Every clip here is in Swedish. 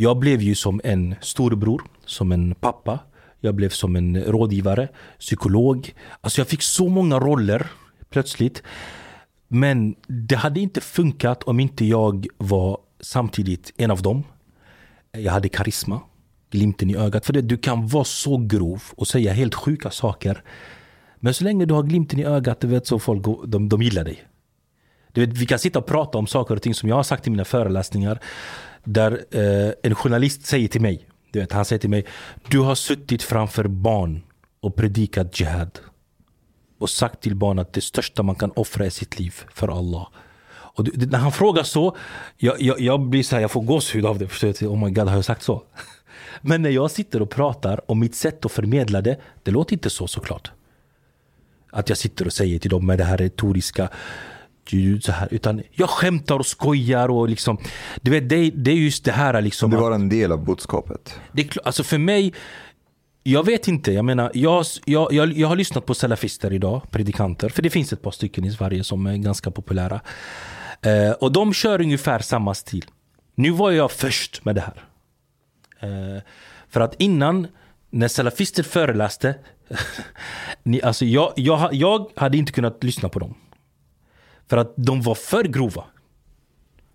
jag blev ju som en storebror, som en pappa. Jag blev som en rådgivare, psykolog. Alltså jag fick så många roller plötsligt. Men det hade inte funkat om inte jag var samtidigt en av dem. Jag hade karisma, glimten i ögat. För det, du kan vara så grov och säga helt sjuka saker. Men så länge du har glimten i ögat, du vet så folk de, de gillar dig. Du vet, vi kan sitta och prata om saker och ting som jag har sagt i mina föreläsningar. Där eh, en journalist säger till mig, du vet, han säger till mig, du har suttit framför barn och predikat jihad. Och sagt till barn att det största man kan offra är sitt liv för Allah. Och det, när han frågar så, jag, jag, jag blir så här, jag får gåshud av det. Förstår du? Oh my god, har jag sagt så? Men när jag sitter och pratar om mitt sätt att förmedla det, det låter inte så såklart. Att jag sitter och säger till dem med det här retoriska så här, utan jag skämtar och skojar och liksom, du vet, det, det är just det här liksom. Det var en del av budskapet. Det, alltså för mig, jag vet inte, jag menar, jag, jag, jag, jag har lyssnat på salafister idag, predikanter, för det finns ett par stycken i Sverige som är ganska populära. Eh, och de kör ungefär samma stil. Nu var jag först med det här. Eh, för att innan, när salafister föreläste, ni, alltså jag, jag, jag hade inte kunnat lyssna på dem. För att de var för grova.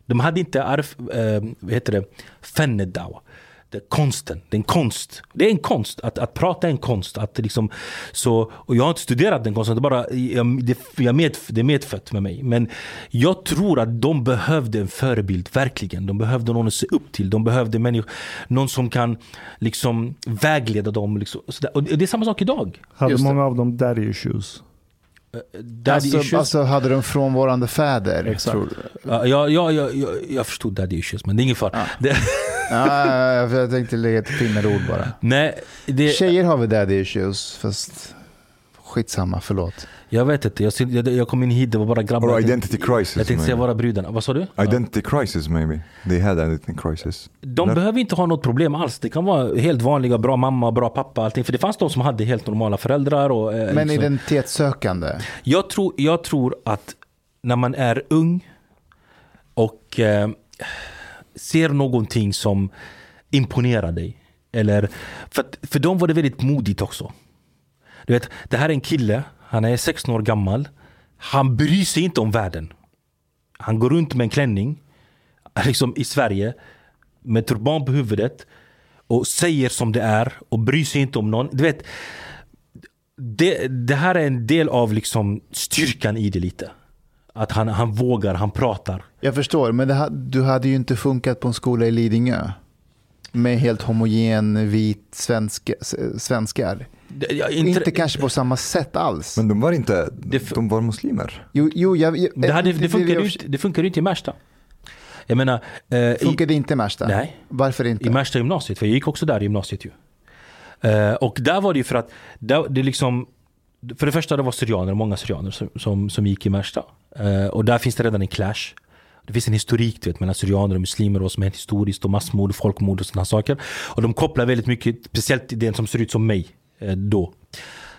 De hade inte arf, eh, vad heter det, fennedawa. Det konsten, det är en konst. Det är en konst, att, att prata är en konst. Att liksom, så, och jag har inte studerat den konsten, det är, bara, jag, det, jag med, det är medfött med mig. Men jag tror att de behövde en förebild, verkligen. De behövde någon att se upp till. De behövde människor, någon som kan liksom vägleda dem. Liksom, och det är samma sak idag. Hade många av dem daddy issues? Daddy alltså, issues. alltså hade de frånvarande fäder? Exakt. Tror, ja, ja, ja, ja, jag förstod daddy issues, men det är ingen fara. Ja. ja, jag tänkte lägga ett finare ord bara. Nej, det... Tjejer har väl daddy issues, fast skitsamma, förlåt. Jag vet inte, jag, jag, jag kom in hit, det var bara grabbar. Or identity crisis. Jag tänkte säga bara brudarna. Vad sa du? Identity crisis maybe. They had identity crisis. De Eller? behöver inte ha något problem alls. Det kan vara helt vanliga, bra mamma, bra pappa, allting. För det fanns de som hade helt normala föräldrar. Och, eh, Men liksom. identitetssökande? Jag tror, jag tror att när man är ung och eh, ser någonting som imponerar dig. Eller, för, för dem var det väldigt modigt också. Du vet, det här är en kille han är 16 år gammal. Han bryr sig inte om världen. Han går runt med en klänning liksom i Sverige med turban på huvudet och säger som det är och bryr sig inte om någon. Du vet, det, det här är en del av liksom styrkan i det lite. Att han, han vågar, han pratar. Jag förstår, men det, du hade ju inte funkat på en skola i Lidingö. Med helt homogen vit svensk, svenskar. Ja, inte, inte kanske på samma sätt alls. Men de var inte, de var muslimer. Jo, jo jag, jag, det, hade, det, funkar ju, det funkar ju inte i Märsta. Jag menar, eh, funkar det inte i Märsta? Nej. Varför inte? I Märsta gymnasiet, för jag gick också där i gymnasiet ju. Eh, och där var det ju för att, där, det liksom, för det första det var syrianer, många syrianer som, som, som gick i Märsta. Eh, och där finns det redan en clash. Det finns en historik du vet, mellan syrianer och muslimer och vad som hänt historiskt och massmord, folkmord och sådana saker. Och de kopplar väldigt mycket, speciellt den som ser ut som mig. Eh, då.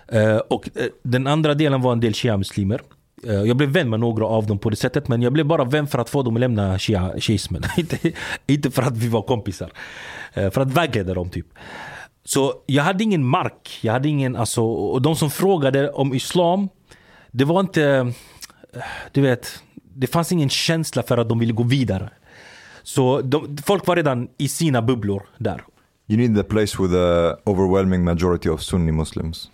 Eh, och eh, den andra delen var en del shia-muslimer. Jag blev vän med några av dem på det sättet men jag blev bara vän för att få dem att lämna shiismen. inte, inte för att vi var kompisar. För att vägleda dem typ. Så jag hade ingen mark. Jag hade ingen, alltså, och de som frågade om islam, det var inte, du vet, det fanns ingen känsla för att de ville gå vidare. Så de, folk var redan i sina bubblor där. You need a place with a overwhelming majority of Sunni Muslims.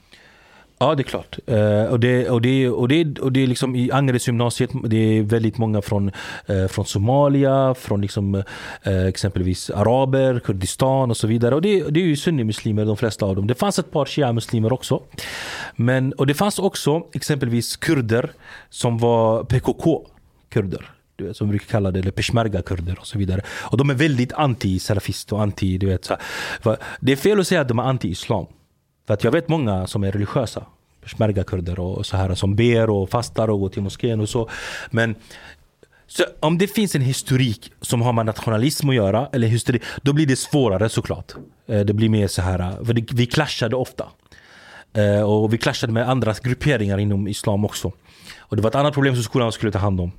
Ja, det är klart. Uh, och, det, och, det, och, det, och det är liksom i Angereds gymnasiet, det är väldigt många från, uh, från Somalia, från liksom, uh, exempelvis araber, Kurdistan och så vidare. Och det, det är ju sunnimuslimer de flesta av dem. Det fanns ett par shia-muslimer också. Men, och det fanns också exempelvis kurder som var PKK-kurder som brukar kalla det, eller peshmerga-kurder och så vidare. Och de är väldigt anti-salafist och anti, du vet. Så, det är fel att säga att de är anti-islam. För att jag vet många som är religiösa. Peshmerga-kurder och så här som ber och fastar och går till moskén och så. Men så om det finns en historik som har med nationalism att göra, eller historik, då blir det svårare såklart. Eh, det blir mer så här, för vi clashade ofta. Eh, och vi clashade med andra grupperingar inom islam också. Och det var ett annat problem som skolan skulle ta hand om.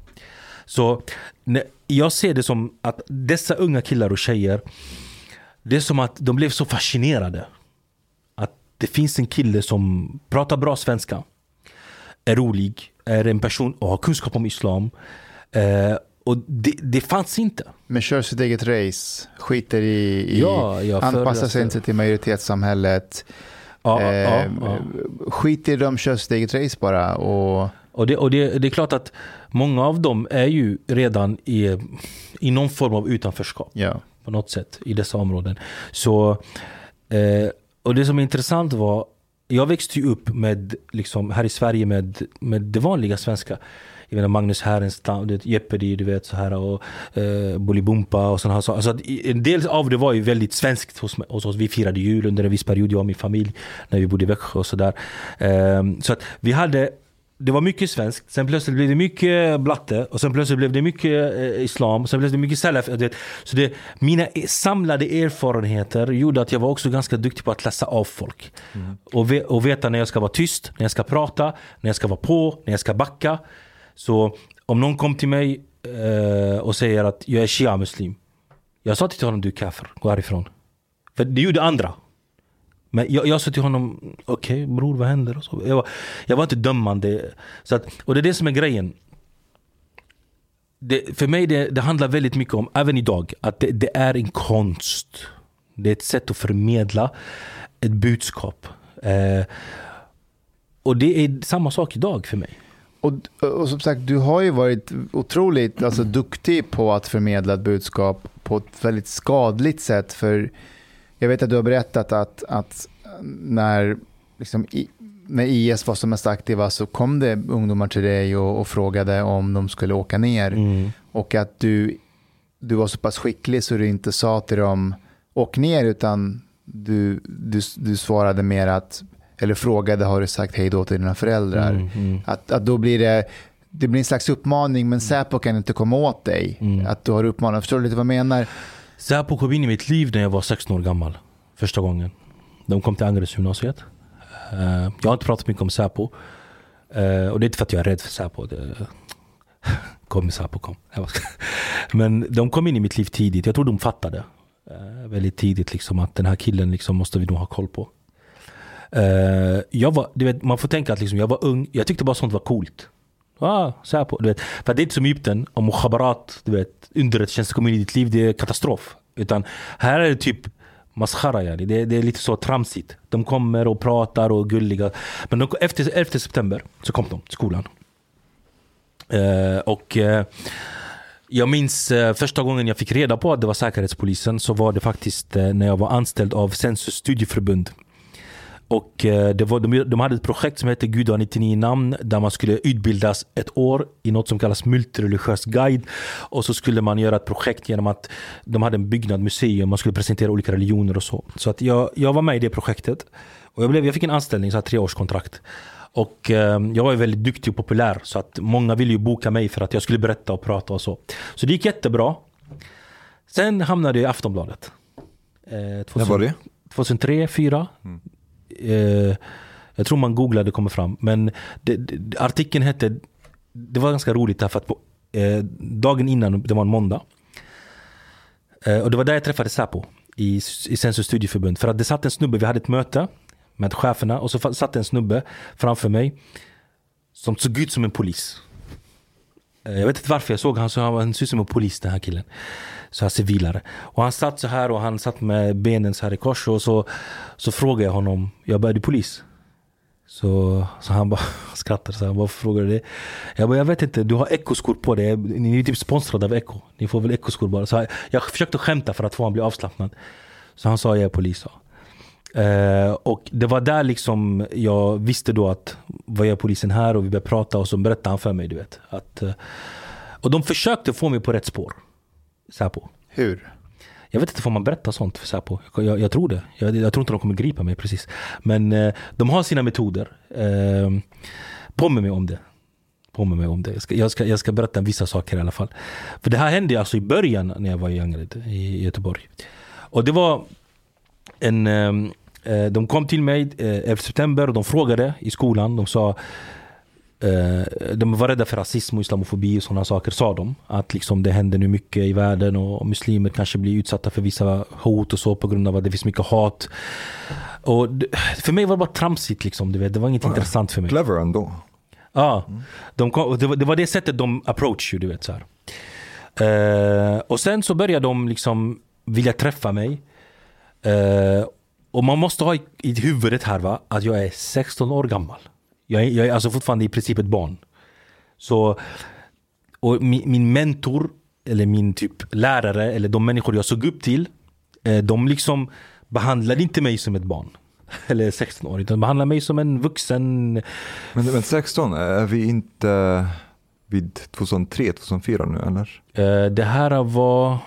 Så jag ser det som att dessa unga killar och tjejer det är som att de blev så fascinerade. Att det finns en kille som pratar bra svenska, är rolig, är en person och har kunskap om islam. Eh, och det, det fanns inte. Men kör sitt eget race, skiter i, i Ja, ja, anpassar sig inte till majoritetssamhället. Ja, eh, ja, ja. Skiter i dem, kör sitt eget race bara. Och, Och, det, och det, det är klart att många av dem är ju redan i, i någon form av utanförskap. ja. på något sätt i dessa områden. Så, eh, och det som är intressant var, jag växte ju upp med, liksom, här i Sverige med, med det vanliga svenska. Jag menar Magnus Härenstam, Jeopardy, du vet så här och eh, Bolibompa och sådana här saker. Att i- en del av det var ju väldigt svenskt hos, hos oss. Vi firade jul under en viss period, jag och min familj, när vi bodde i Växjö och sådär. Eh, så att vi hade det var mycket svenskt, sen plötsligt blev det mycket blatte och sen plötsligt blev det mycket eh, islam, sen blev det mycket salaf. du vet. Så det, mina e- samlade erfarenheter gjorde att jag var också ganska duktig på att läsa av folk. Och, ve, och veta när jag ska vara tyst, när jag ska prata, när jag ska vara på, när jag ska backa. Så om någon kom till mig eh, och säger att jag är shia-muslim. Jag sa till honom du är kafir, gå härifrån. För det gjorde andra. Men jag, jag sa till honom, okej bror vad händer? Och så. Jag, var, jag var inte dömande. Så att, och det är det som är grejen. Det, för mig det, det handlar väldigt mycket om, även idag, att det, det är en konst. Det är ett sätt att förmedla ett budskap. Eh, och det är samma sak idag för mig. Och, och som sagt, du har ju varit otroligt alltså, duktig på att förmedla ett budskap på ett väldigt skadligt sätt. För jag vet att du har berättat att, att när, liksom, i, när IS var som mest aktiva så kom det ungdomar till dig och, och frågade om de skulle åka ner. Mm. Och att du, du var så pass skicklig så du inte sa till dem åk ner utan du, du, du svarade mer att, eller frågade har du sagt hej då till dina föräldrar. Mm, mm. Att, att då blir det, det blir en slags uppmaning men Säpo kan inte komma åt dig. Mm. Att du har uppmanat, förstår du lite vad jag menar? Säpo kom in i mitt liv när jag var 16 år gammal. Första gången. De kom till Angeredsgymnasiet. Uh, eh, jag har inte pratat mycket om Säpo. Eh, och det är inte för att jag är rädd för Säpo. Det... kom Säpo, kom. Men de kom in i mitt liv tidigt. Jag tror de fattade eh, väldigt tidigt liksom, att den här killen liksom, måste vi nog ha koll på. Jag var, du vet, man får tänka att liksom, jag var ung. Jag tyckte bara sånt var coolt. Ah, Säpo, du vet. För det är inte som Egypten, och mukhabarat, du vet, i ditt liv, det är katastrof. Utan här är det typ maskhara yani. det, det är lite så tramsigt. De kommer och pratar och är gulliga. Men de, efter 11 september så kom de till skolan. Uh, och uh, jag minns uh, första gången jag fick reda på att det var Säkerhetspolisen så var det faktiskt när jag var anställd av Sensus studieförbund. Och eh, det var, de, de hade ett projekt som hette Gud har 99 namn där man skulle utbildas ett år i något som kallas multireligiös guide. Och så skulle man göra ett projekt genom att de hade en byggnad, museum, man skulle presentera olika religioner och så. Så att jag, jag var med i det projektet. Och jag, blev, jag fick en anställning, så här treårskontrakt. Och eh, jag var väldigt duktig och populär så att många ville ju boka mig för att jag skulle berätta och prata och så. Så det gick jättebra. Sen hamnade jag i Aftonbladet. Eh, När var det? 2003, 2004. Eh, jag tror man googlade kommer fram. Men det, det, artikeln hette, det var ganska roligt därför att på, eh, dagen innan, det var en måndag. Eh, och det var där jag träffade Säpo i, i Sensus studieförbund. För att det satt en snubbe, vi hade ett möte med cheferna och så satt en snubbe framför mig som såg ut som en polis. Eh, jag vet inte varför jag såg han så han, han såg ut som en polis den här killen. Så här civilare. Och han satt så här och han satt med benen så här i kors och så, så frågade jag honom, jag bara är du polis? Så, så han bara skrattade så här, varför frågar du det? Jag bara, jag vet inte, du har ekoskor på dig, ni är typ sponsrade av Eko. Ni får väl ekoskor bara. Så jag, jag försökte skämta för att få honom att bli avslappnad. Så han sa, jag är polis. Ja. Eh, och det var där liksom jag visste då att vad gör polisen här och vi började prata och så berättade han för mig du vet. Att, uh, och de försökte få mig på rätt spår. Säpo. Hur? Jag vet inte, får man berätta sånt för Säpo? Jag, jag, jag tror det. Jag, jag tror inte de kommer gripa mig precis. Men eh, de har sina metoder. Eh, påminn mig om det. Påminn mig om det. Jag ska, jag, ska, jag ska berätta vissa saker i alla fall. För det här hände alltså i början när jag var i Angered i Göteborg. Och det var en... Eh, de kom till mig eh, 11 september och de frågade i skolan. De sa eh, de var rädda för rasism och islamofobi och sådana saker sa de. Att liksom det händer nu mycket i världen och muslimer kanske blir utsatta för vissa hot och så på grund av att det finns mycket hat. Och för mig var det bara tramsigt liksom, du vet. Det var inget intressant för mig. Clever ändå. Ja, de kom, det, var, det var det sättet de approach du vet så. Eh, och sen så började de liksom vilja träffa mig. Eh, och man måste ha i, i huvudet här va, att jag är 16 år gammal. Jag är, jag är alltså fortfarande i princip ett barn. Så, och min, min mentor, eller min typ lärare, eller de människor jag såg upp till, eh, de liksom behandlade inte mig som ett barn. Eller 16 år, utan behandlade mig som en vuxen Men, men 16, är vi inte vid 2003, 2004 nu eller? Eh, Det här var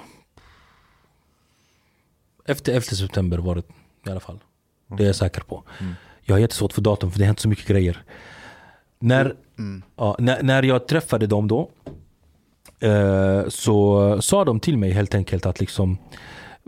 efter 11 september var det i alla fall. Det är jag säker på. Jag har jättesvårt för datum för det har hänt så mycket grejer. När, ja, när, när jag träffade dem då eh, så sa de till mig helt enkelt att liksom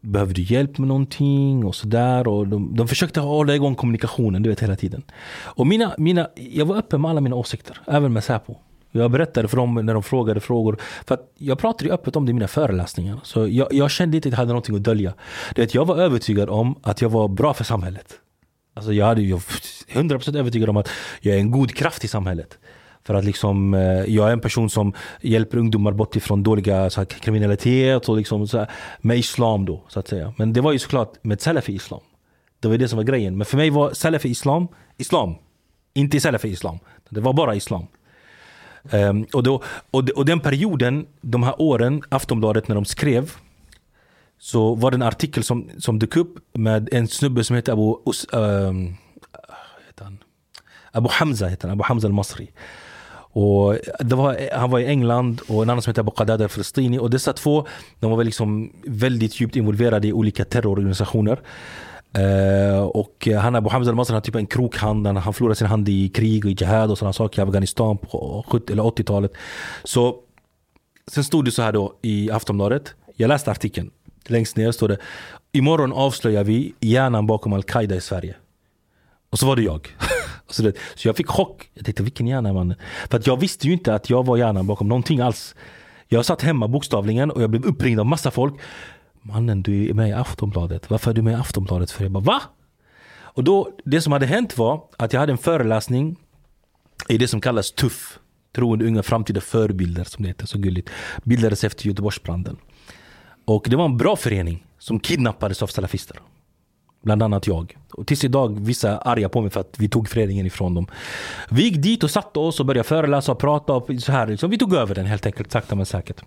Behöver du hjälp med någonting och sådär. Och de, de försökte hålla igång kommunikationen du vet hela tiden. Och mina, mina, jag var öppen med alla mina åsikter, även med Säpo. Jag berättade för dem när de frågade frågor. För att jag pratade öppet om det i mina föreläsningar. Så jag, jag kände inte att jag hade någonting att dölja. Du vet, jag var övertygad om att jag var bra för samhället. Alltså jag hade ju 100% övertygad om att jag är en god kraft i samhället. För att liksom, eh, jag är en person som hjälper ungdomar bort ifrån dåliga så här, kriminalitet och liksom så här, med islam då så att säga. Men det var ju såklart med salafi islam. Det var det som var grejen. Men för mig var salafi islam, islam. Inte salafi islam. Det var bara islam. Um, och, då, och, och den perioden, de här åren, Aftonbladet när de skrev så var det en artikel som, som dök upp med en snubbe som heter Abu, Us, äh, heter han? Abu Hamza, heter han, Abu Hamza al-Masri. Och det var, han var i England och en annan som heter Abu Qadada al-Frestini. Och dessa två de var liksom väldigt djupt involverade i olika terrororganisationer. Uh, och han Abu Hamza al-Masri har typ en krokhand. Han, han förlorade sin hand i krig och i jihad och sådana saker i Afghanistan på 70 eller 80-talet. Så Sen stod det så här då i Aftonbladet. Jag läste artikeln. Längst ner står det Imorgon avslöjar vi hjärnan bakom Al-Qaida i Sverige. Och så var det jag. så, det, så jag fick chock. Jag tänkte vilken hjärna man. För att jag visste ju inte att jag var hjärnan bakom någonting alls. Jag satt hemma bokstavligen och jag blev uppringd av massa folk. Mannen du är med i Aftonbladet. Varför är du med i Aftonbladet? För jag bara va? Och då, det som hade hänt var att jag hade en föreläsning i det som kallas TUFF. Troende unga framtida förebilder som det heter, så gulligt. Bildades efter Göteborgsbranden. Och det var en bra förening som kidnappades av salafister. Bland annat jag. Och tills idag vissa är arga på mig för att vi tog föreningen ifrån dem. Vi gick dit och satte oss och började föreläsa och prata. Och så här, liksom. Vi tog över den helt enkelt, sakta men säkert.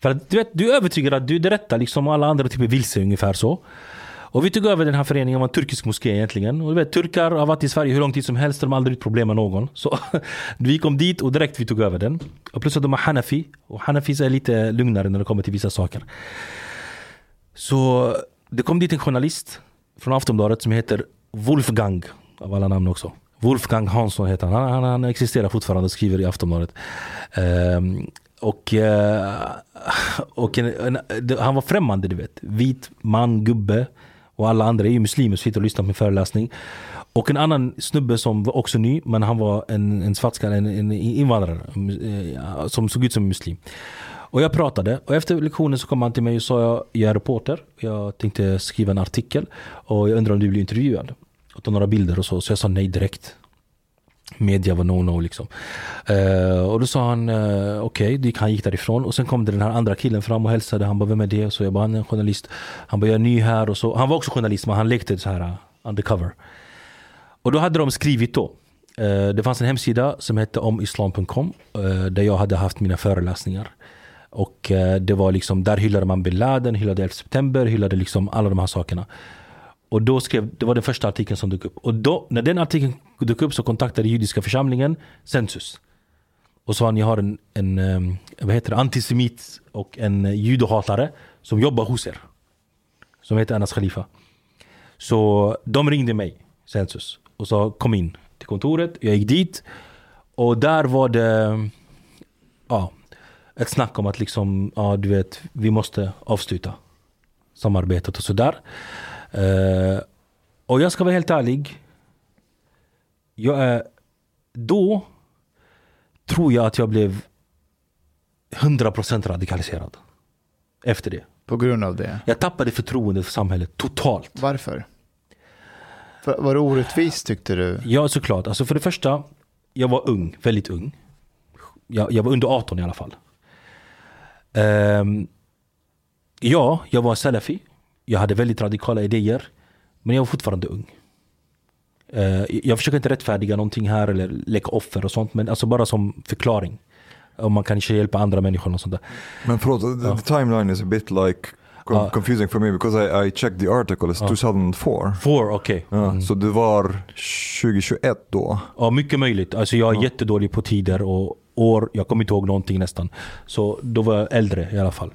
För att du, vet, du är övertygad att du är det rätta, liksom alla andra typ är vilse ungefär så. Och vi tog över den här föreningen, det var en turkisk moské egentligen. Och du vet, turkar har varit i Sverige hur lång tid som helst, de har aldrig problem med någon. Så vi kom dit och direkt vi tog över den. Och plus att de är hanafi, och hanafis är lite lugnare när det kommer till vissa saker. Så det kom dit en journalist från Aftonbladet som heter Wolfgang, av alla namn också. Wolfgang Hansson heter han. Han, han, han existerar fortfarande och skriver i Aftonbladet. Um, och eh, och en, en, han var främmande du vet. Vit man, gubbe. Och alla andra är ju muslimer som sitter och lyssnar på min föreläsning. Och en annan snubbe som var också ny, men han var en, en svartskalle, en, en invandrare. Eh, som såg ut som en muslim. Och jag pratade och efter lektionen så kom han till mig och sa jag, jag är reporter. Jag tänkte skriva en artikel och jag undrar om du blir intervjuad. Och ta några bilder och så. Så jag sa nej direkt. Media var no-no liksom. Eh, och då sa han uh, okej, okay. han gick därifrån. Och sen kom det den här andra killen fram och hälsade. Han bara, vem är det? Så jag bara, han är en journalist. Han bara, jag är ny här. Och så. Han var också journalist men han lekte så här uh, undercover. Och då hade de skrivit då. eh, det fanns en hemsida som hette omislam.com. eh, där jag hade haft mina föreläsningar. Och eh, det var liksom, där hyllade man bin Laden, hyllade 11 september, hyllade liksom alla de här sakerna. Och då skrev, det var den första artikeln som dök upp. Och då, när den artikeln dök upp så kontaktade judiska församlingen Census. Och sa ni har en, en ehm, vad heter det, antisemit och en eh, judohatare som jobbar hos er. Som heter Anas Khalifa. Så de ringde mig, Census, och sa kom in till kontoret. Jag gick dit. Och där var det ja, ett snack om att liksom, ja du vet, vi måste avsluta samarbetet och sådär. Eh, och jag ska vara helt ärlig. Jag är då tror jag att jag blev 100% radikaliserad. Efter det. På grund av det. Jag tappade förtroendet för samhället totalt. Varför? För, var det orättvist tyckte du? Ja, såklart. Alltså för det första, jag var ung, väldigt ung. Jag, jag var under 18 i alla fall. Ehm, ja, jag var salafi. Jag hade väldigt radikala idéer. Men jag var fortfarande ung. Eh, jag försöker inte rättfärdiga någonting här eller leka offer och sånt. Men alltså bara som förklaring. Om man kanske hjälpa andra människor och sånt där. Men förlåt, the, the timeline is a bit like co- Ja. confusing for me because I, I checked the article, it's Ja. 2004. Four, okej. Ja, Så du var 2021 då? Ja, mycket möjligt. Alltså jag är Ja. jättedålig på tider och år. Jag kommer inte ihåg någonting nästan. Så då var jag äldre i alla fall.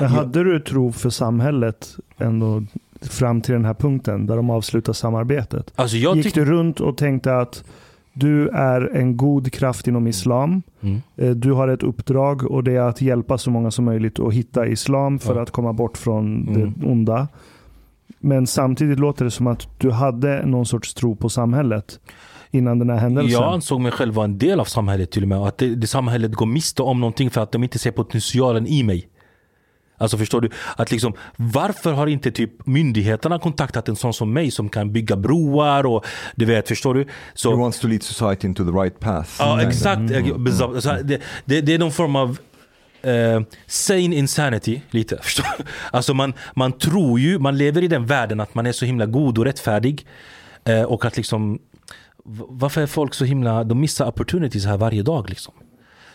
Men hade du tro för samhället ändå fram till den här punkten där de avslutar samarbetet? Alltså Gick du runt och tänkte att du är en god kraft inom islam. Mm. Eh, Du har ett uppdrag och det är att hjälpa så många som möjligt att hitta islam för Ja. att komma bort från Mm. det onda. Men samtidigt låter det som att du hade någon sorts tro på samhället innan den här händelsen. Jag ansåg mig själv vara en del av samhället till och med. Att det, det samhället går miste om någonting för att de inte ser potentialen i mig. Alltså förstår du? Att liksom, varför har inte typ myndigheterna kontaktat en sån som mig som kan bygga broar och du vet, förstår du? Så, He wants to lead society into the right path. Ja, exakt. Mm. Så här, Det, det, det är någon form av eh, sane insanity, lite. Förstår? Alltså man, man tror ju, man lever i den världen att man är så himla god och rättfärdig. Eh, och att liksom, varför är folk så himla, de missar opportunities här varje dag liksom.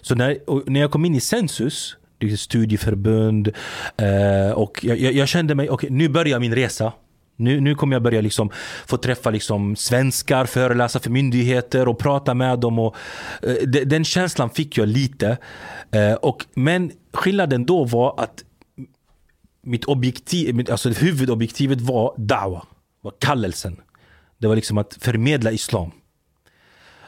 Så när, när jag kom in i Sensus, studieförbund, eh, och jag, jag, jag kände mig, okej nu börjar min resa. Nu, nu kommer jag börja liksom få träffa liksom svenskar, föreläsa för myndigheter och prata med dem. Och, eh, de- den känslan fick jag lite. Eh, och, men skillnaden då var att mitt objektiv, alltså huvudobjektivet var dawa, var kallelsen. Det var liksom att förmedla islam.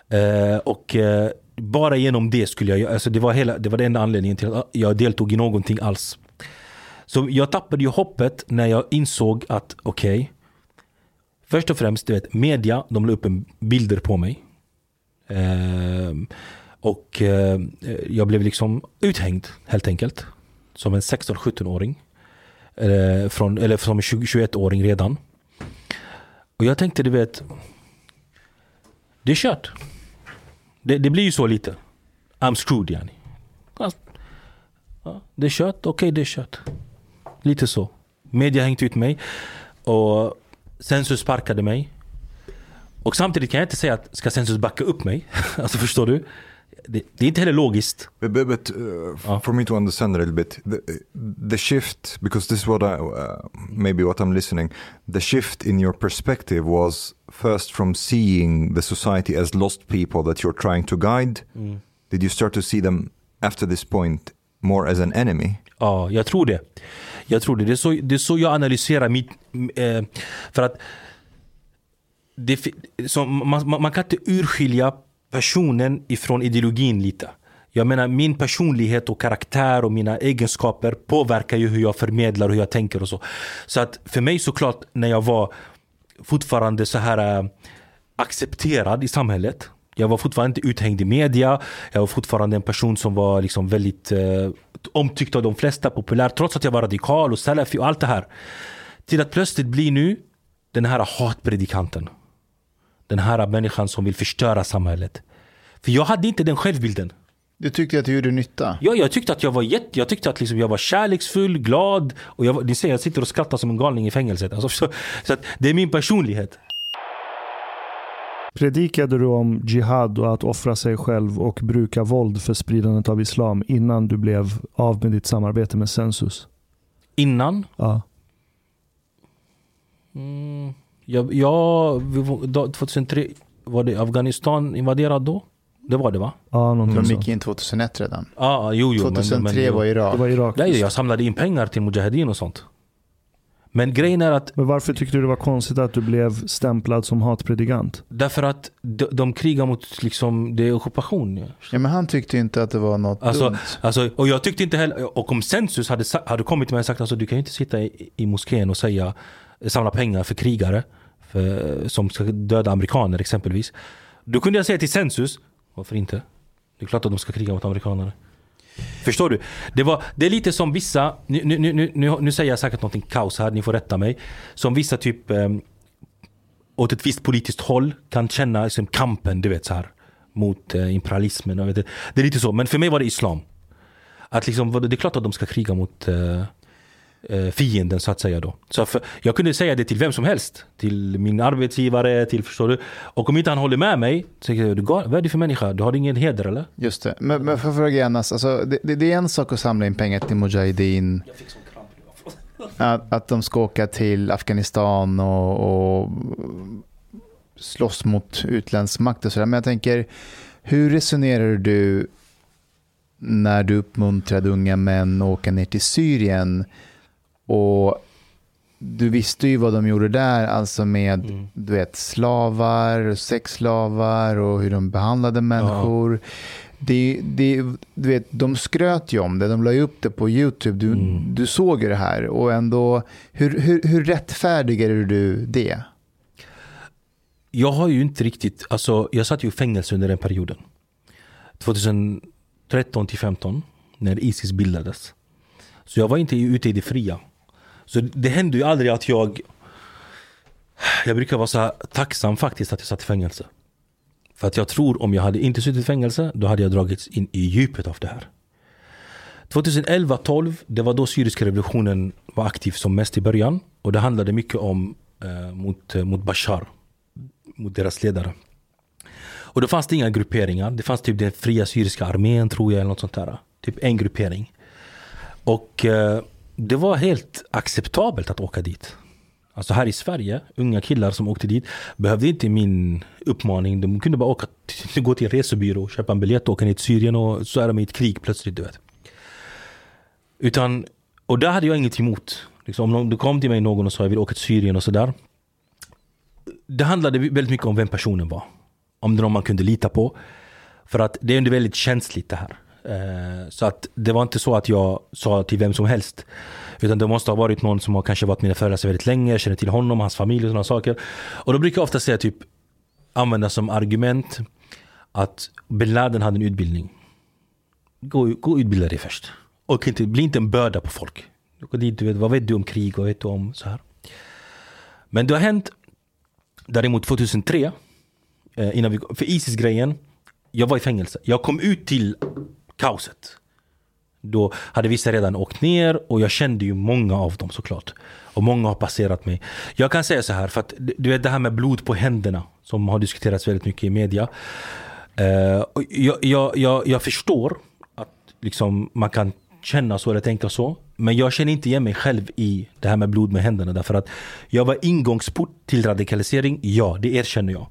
Eh, och eh, bara genom det skulle jag, alltså det var, hela, det var den enda anledningen till att jag deltog i någonting alls. Så jag tappade ju hoppet när jag insåg att okej, först och främst, du vet, media, de la upp en bilder på mig. Eh, och eh, jag blev liksom uthängd helt enkelt. Som en 16-17-åring. Eh, från, eller som en 21-åring redan. Och jag tänkte, du vet, det är kört. Det, det blir ju så lite. I'm screwed yani. Ja, det är kört, okej det är kört. Lite så. Media hängde hängt ut mig. Och Sensus sparkade mig. Och samtidigt kan jag inte säga att ska Sensus backa upp mig? alltså förstår du? Det, det är inte heller logiskt. But, but, uh, Ja. for me to understand a little bit, the, the shift, because this is what I, uh, maybe what I'm listening, the shift in your perspective was first from seeing the society as lost people that you're trying to guide. Did you start to see them after this point more as an enemy? Ja, jag tror det. Jag tror det. Det är så, det är så jag analyserar mitt... Eh, för att det, så man, man, man kan inte urskilja personen ifrån ideologin lite. Jag menar min personlighet och karaktär och mina egenskaper påverkar ju hur jag förmedlar och hur jag tänker och så. Så att för mig såklart när jag var fortfarande så här äh, accepterad i samhället. Jag var fortfarande inte uthängd i media. Jag var fortfarande en person som var liksom väldigt äh, omtyckt av de flesta, populär. Trots att jag var radikal och salafi och allt det här. Till att plötsligt bli nu den här hatpredikanten. Den här människan som vill förstöra samhället. För jag hade inte den självbilden. Du tyckte att du gjorde nytta? Ja, jag tyckte att jag var jätte, jag tyckte att liksom jag var kärleksfull, glad och jag, ni ser jag sitter och skrattar som en galning i fängelset. Alltså, så, så att det är min personlighet. Predikade du om jihad och att offra sig själv och bruka våld för spridandet av islam innan du blev av med ditt samarbete med Sensus? Innan, Ja. mm, jag, jag, vi var- då- 2003, var det Afghanistan invaderat då? Det var det va? Ja, någonting De gick in 2001 redan. Ja, jo, jo. men- 2003 men, var Irak. Det var Irak. Nej, jag samlade in pengar till Mujahedin och sånt. Men grejen är att Men varför tyckte du det var konstigt att du blev stämplad som hatpredikant? därför att de, de krigar mot liksom, det är ockupation. Ja. Ja, men han tyckte inte att det var något Alltså, dumt. alltså, och jag tyckte inte heller, och om Sensus hade, hade kommit till mig och sagt alltså, du kan ju inte sitta i, i moskén och säga samla pengar för krigare för, som ska döda amerikaner exempelvis. Då kunde jag säga till Sensus, Varför inte? Det är klart att de ska kriga mot amerikanerna. Förstår du? Det, var, det är lite som vissa, nu, nu, nu, nu, nu säger jag säkert någonting kaos här, ni får rätta mig. Som vissa typ eh, åt ett visst politiskt håll kan känna liksom, kampen, du vet så här mot eh, imperialismen. Vet, det är lite så, men för mig var det islam. Att liksom, det är klart att de ska kriga mot eh, fienden så att säga då. Så för, jag kunde säga det till vem som helst. Till min arbetsgivare, till förstår du. Och om inte han håller med mig, så säger jag, vad är du för människa? Du har ingen heder eller? Just det. Men, men för att fråga Anas, alltså, det, det, är en sak att samla in pengar till Mujahedin. Att, att de ska åka till Afghanistan och, och slåss mot utländsk makt och sådär. Men jag tänker, hur resonerar du när du uppmuntrade unga män att åka ner till Syrien och du visste ju vad de gjorde där, alltså med mm. du vet, slavar, sexslavar och hur de behandlade människor. Ja. Det, det, du vet, de skröt ju om det, de la ju upp det på YouTube. Du, mm. du såg ju det här och ändå, hur, hur, hur rättfärdigar du det? Jag har ju inte riktigt, alltså jag satt ju i fängelse under den perioden. 2013 till 2015 när Isis bildades. Så jag var inte ute i det fria. Så det hände ju aldrig att jag... Jag brukar vara så tacksam faktiskt att jag satt i fängelse. För att jag tror om jag hade inte suttit i fängelse, då hade jag dragits in i djupet av det här. 2011-12, det var då syriska revolutionen var aktiv som mest i början. Och det handlade mycket om eh, mot, eh, mot Bashar, mot deras ledare. Och då fanns det inga grupperingar. Det fanns typ den fria syriska armén tror jag, eller något sånt där. Typ en gruppering. Och eh, det var helt acceptabelt att åka dit. Alltså här i Sverige, unga killar som åkte dit behövde inte min uppmaning. De kunde bara åka, gå till en resebyrå, köpa en biljett och åka ner till Syrien och så är de i ett krig plötsligt. Du vet. Utan, och där hade jag inget emot. Liksom, om det kom till mig någon och sa jag vill åka till Syrien och sådär. Det handlade väldigt mycket om vem personen var. Om det var någon man kunde lita på. För att det är väldigt känsligt det här. Eh, så att det var inte så att jag sa till vem som helst. Utan det måste ha varit någon som har kanske varit mina föräldrar väldigt länge, känner till honom, hans familj och sådana saker. Och då brukar jag ofta säga typ, använda som argument att bin Laden hade en utbildning. Gå, gå och utbilda dig först. Och inte, bli inte en börda på folk. Dit, du vet, vad vet du om krig? Vad vet du om så här? Men det har hänt däremot 2003, eh, innan vi, för Isis-grejen, jag var i fängelse. Jag kom ut till kaoset. Då hade vissa redan åkt ner och jag kände ju många av dem såklart. Och många har passerat mig. Jag kan säga så här, för att du vet det här med blod på händerna som har diskuterats väldigt mycket i media. Uh, jag, jag, jag, jag, förstår att liksom man kan känna så eller tänka så. Men jag känner inte igen mig själv i det här med blod med händerna. Därför att jag var ingångsport till radikalisering, ja det erkänner jag.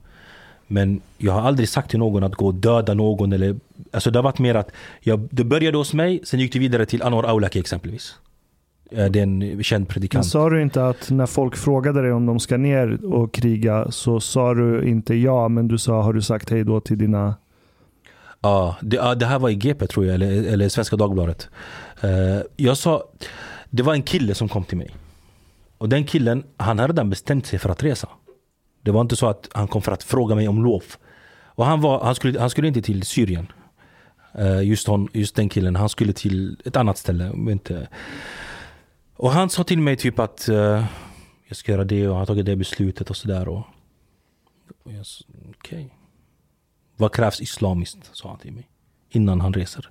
Men jag har aldrig sagt till någon att gå och döda någon. Eller, alltså det har varit mer att jag, det började hos mig, sen gick det vidare till Anwar Aulaki exempelvis. Det är en känd predikant. Men sa du inte att när folk frågade dig om de ska ner och kriga så sa du inte ja, men du sa har du sagt hej då till dina... Ja, det, det här var i GP tror jag, eller, eller Svenska Dagbladet. Uh, jag sa, det var en kille som kom till mig. Och den killen, han hade redan bestämt sig för att resa. Det var inte så att han kom för att fråga mig om lov. Och han, var, han, skulle, han skulle inte till Syrien. Uh, just, hon, just den killen. Han skulle till ett annat ställe. Inte. Och han sa till mig typ att uh, jag ska göra det och han har tagit det beslutet och sådär. Och, och jag okej. Okay. Vad krävs islamiskt? Sa han till mig. Innan han reser.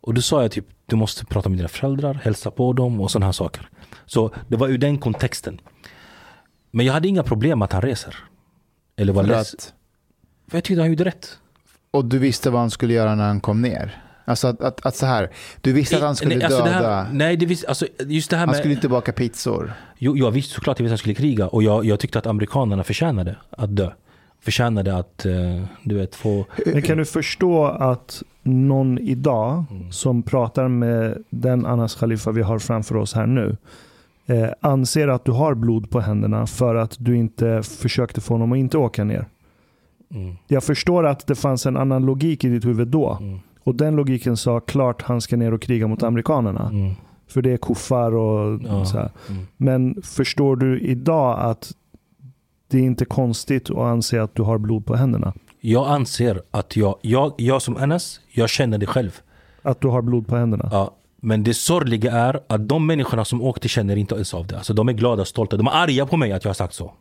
Och då sa jag typ, du måste prata med dina föräldrar, hälsa på dem och sådana här saker. Så det var ur den kontexten. Men jag hade inga problem med att han reser. Eller var less. För jag tyckte han gjorde rätt. Och du visste vad han skulle göra när han kom ner? Alltså att, att, att så här, du visste att han skulle nej, alltså döda. Här, nej, det visst, alltså just det här med, Han skulle inte baka pizzor. Jo, jag visste såklart att han skulle kriga. Och jag, jag tyckte att amerikanerna förtjänade att dö. Förtjänade att, uh, du vet, få... Men kan du förstå att någon idag mm. som pratar med den Anas Khalifa vi har framför oss här nu eh, anser att du har blod på händerna för att du inte försökte få honom att inte åka ner. Mm. Jag förstår att det fanns en annan logik i ditt huvud då. Mm. Och den logiken sa klart han ska ner och kriga mot amerikanerna. Mm. För det är kuffar och ja. så mm. Men förstår du idag att det är inte konstigt att anse att du har blod på händerna? Jag anser att jag, jag, jag som Anas, jag känner det själv. Att du har blod på händerna? Ja. Men det sorgliga är att de människorna som åkte känner inte ens av det. Alltså de är glada och stolta. De är arga på mig att jag har sagt så.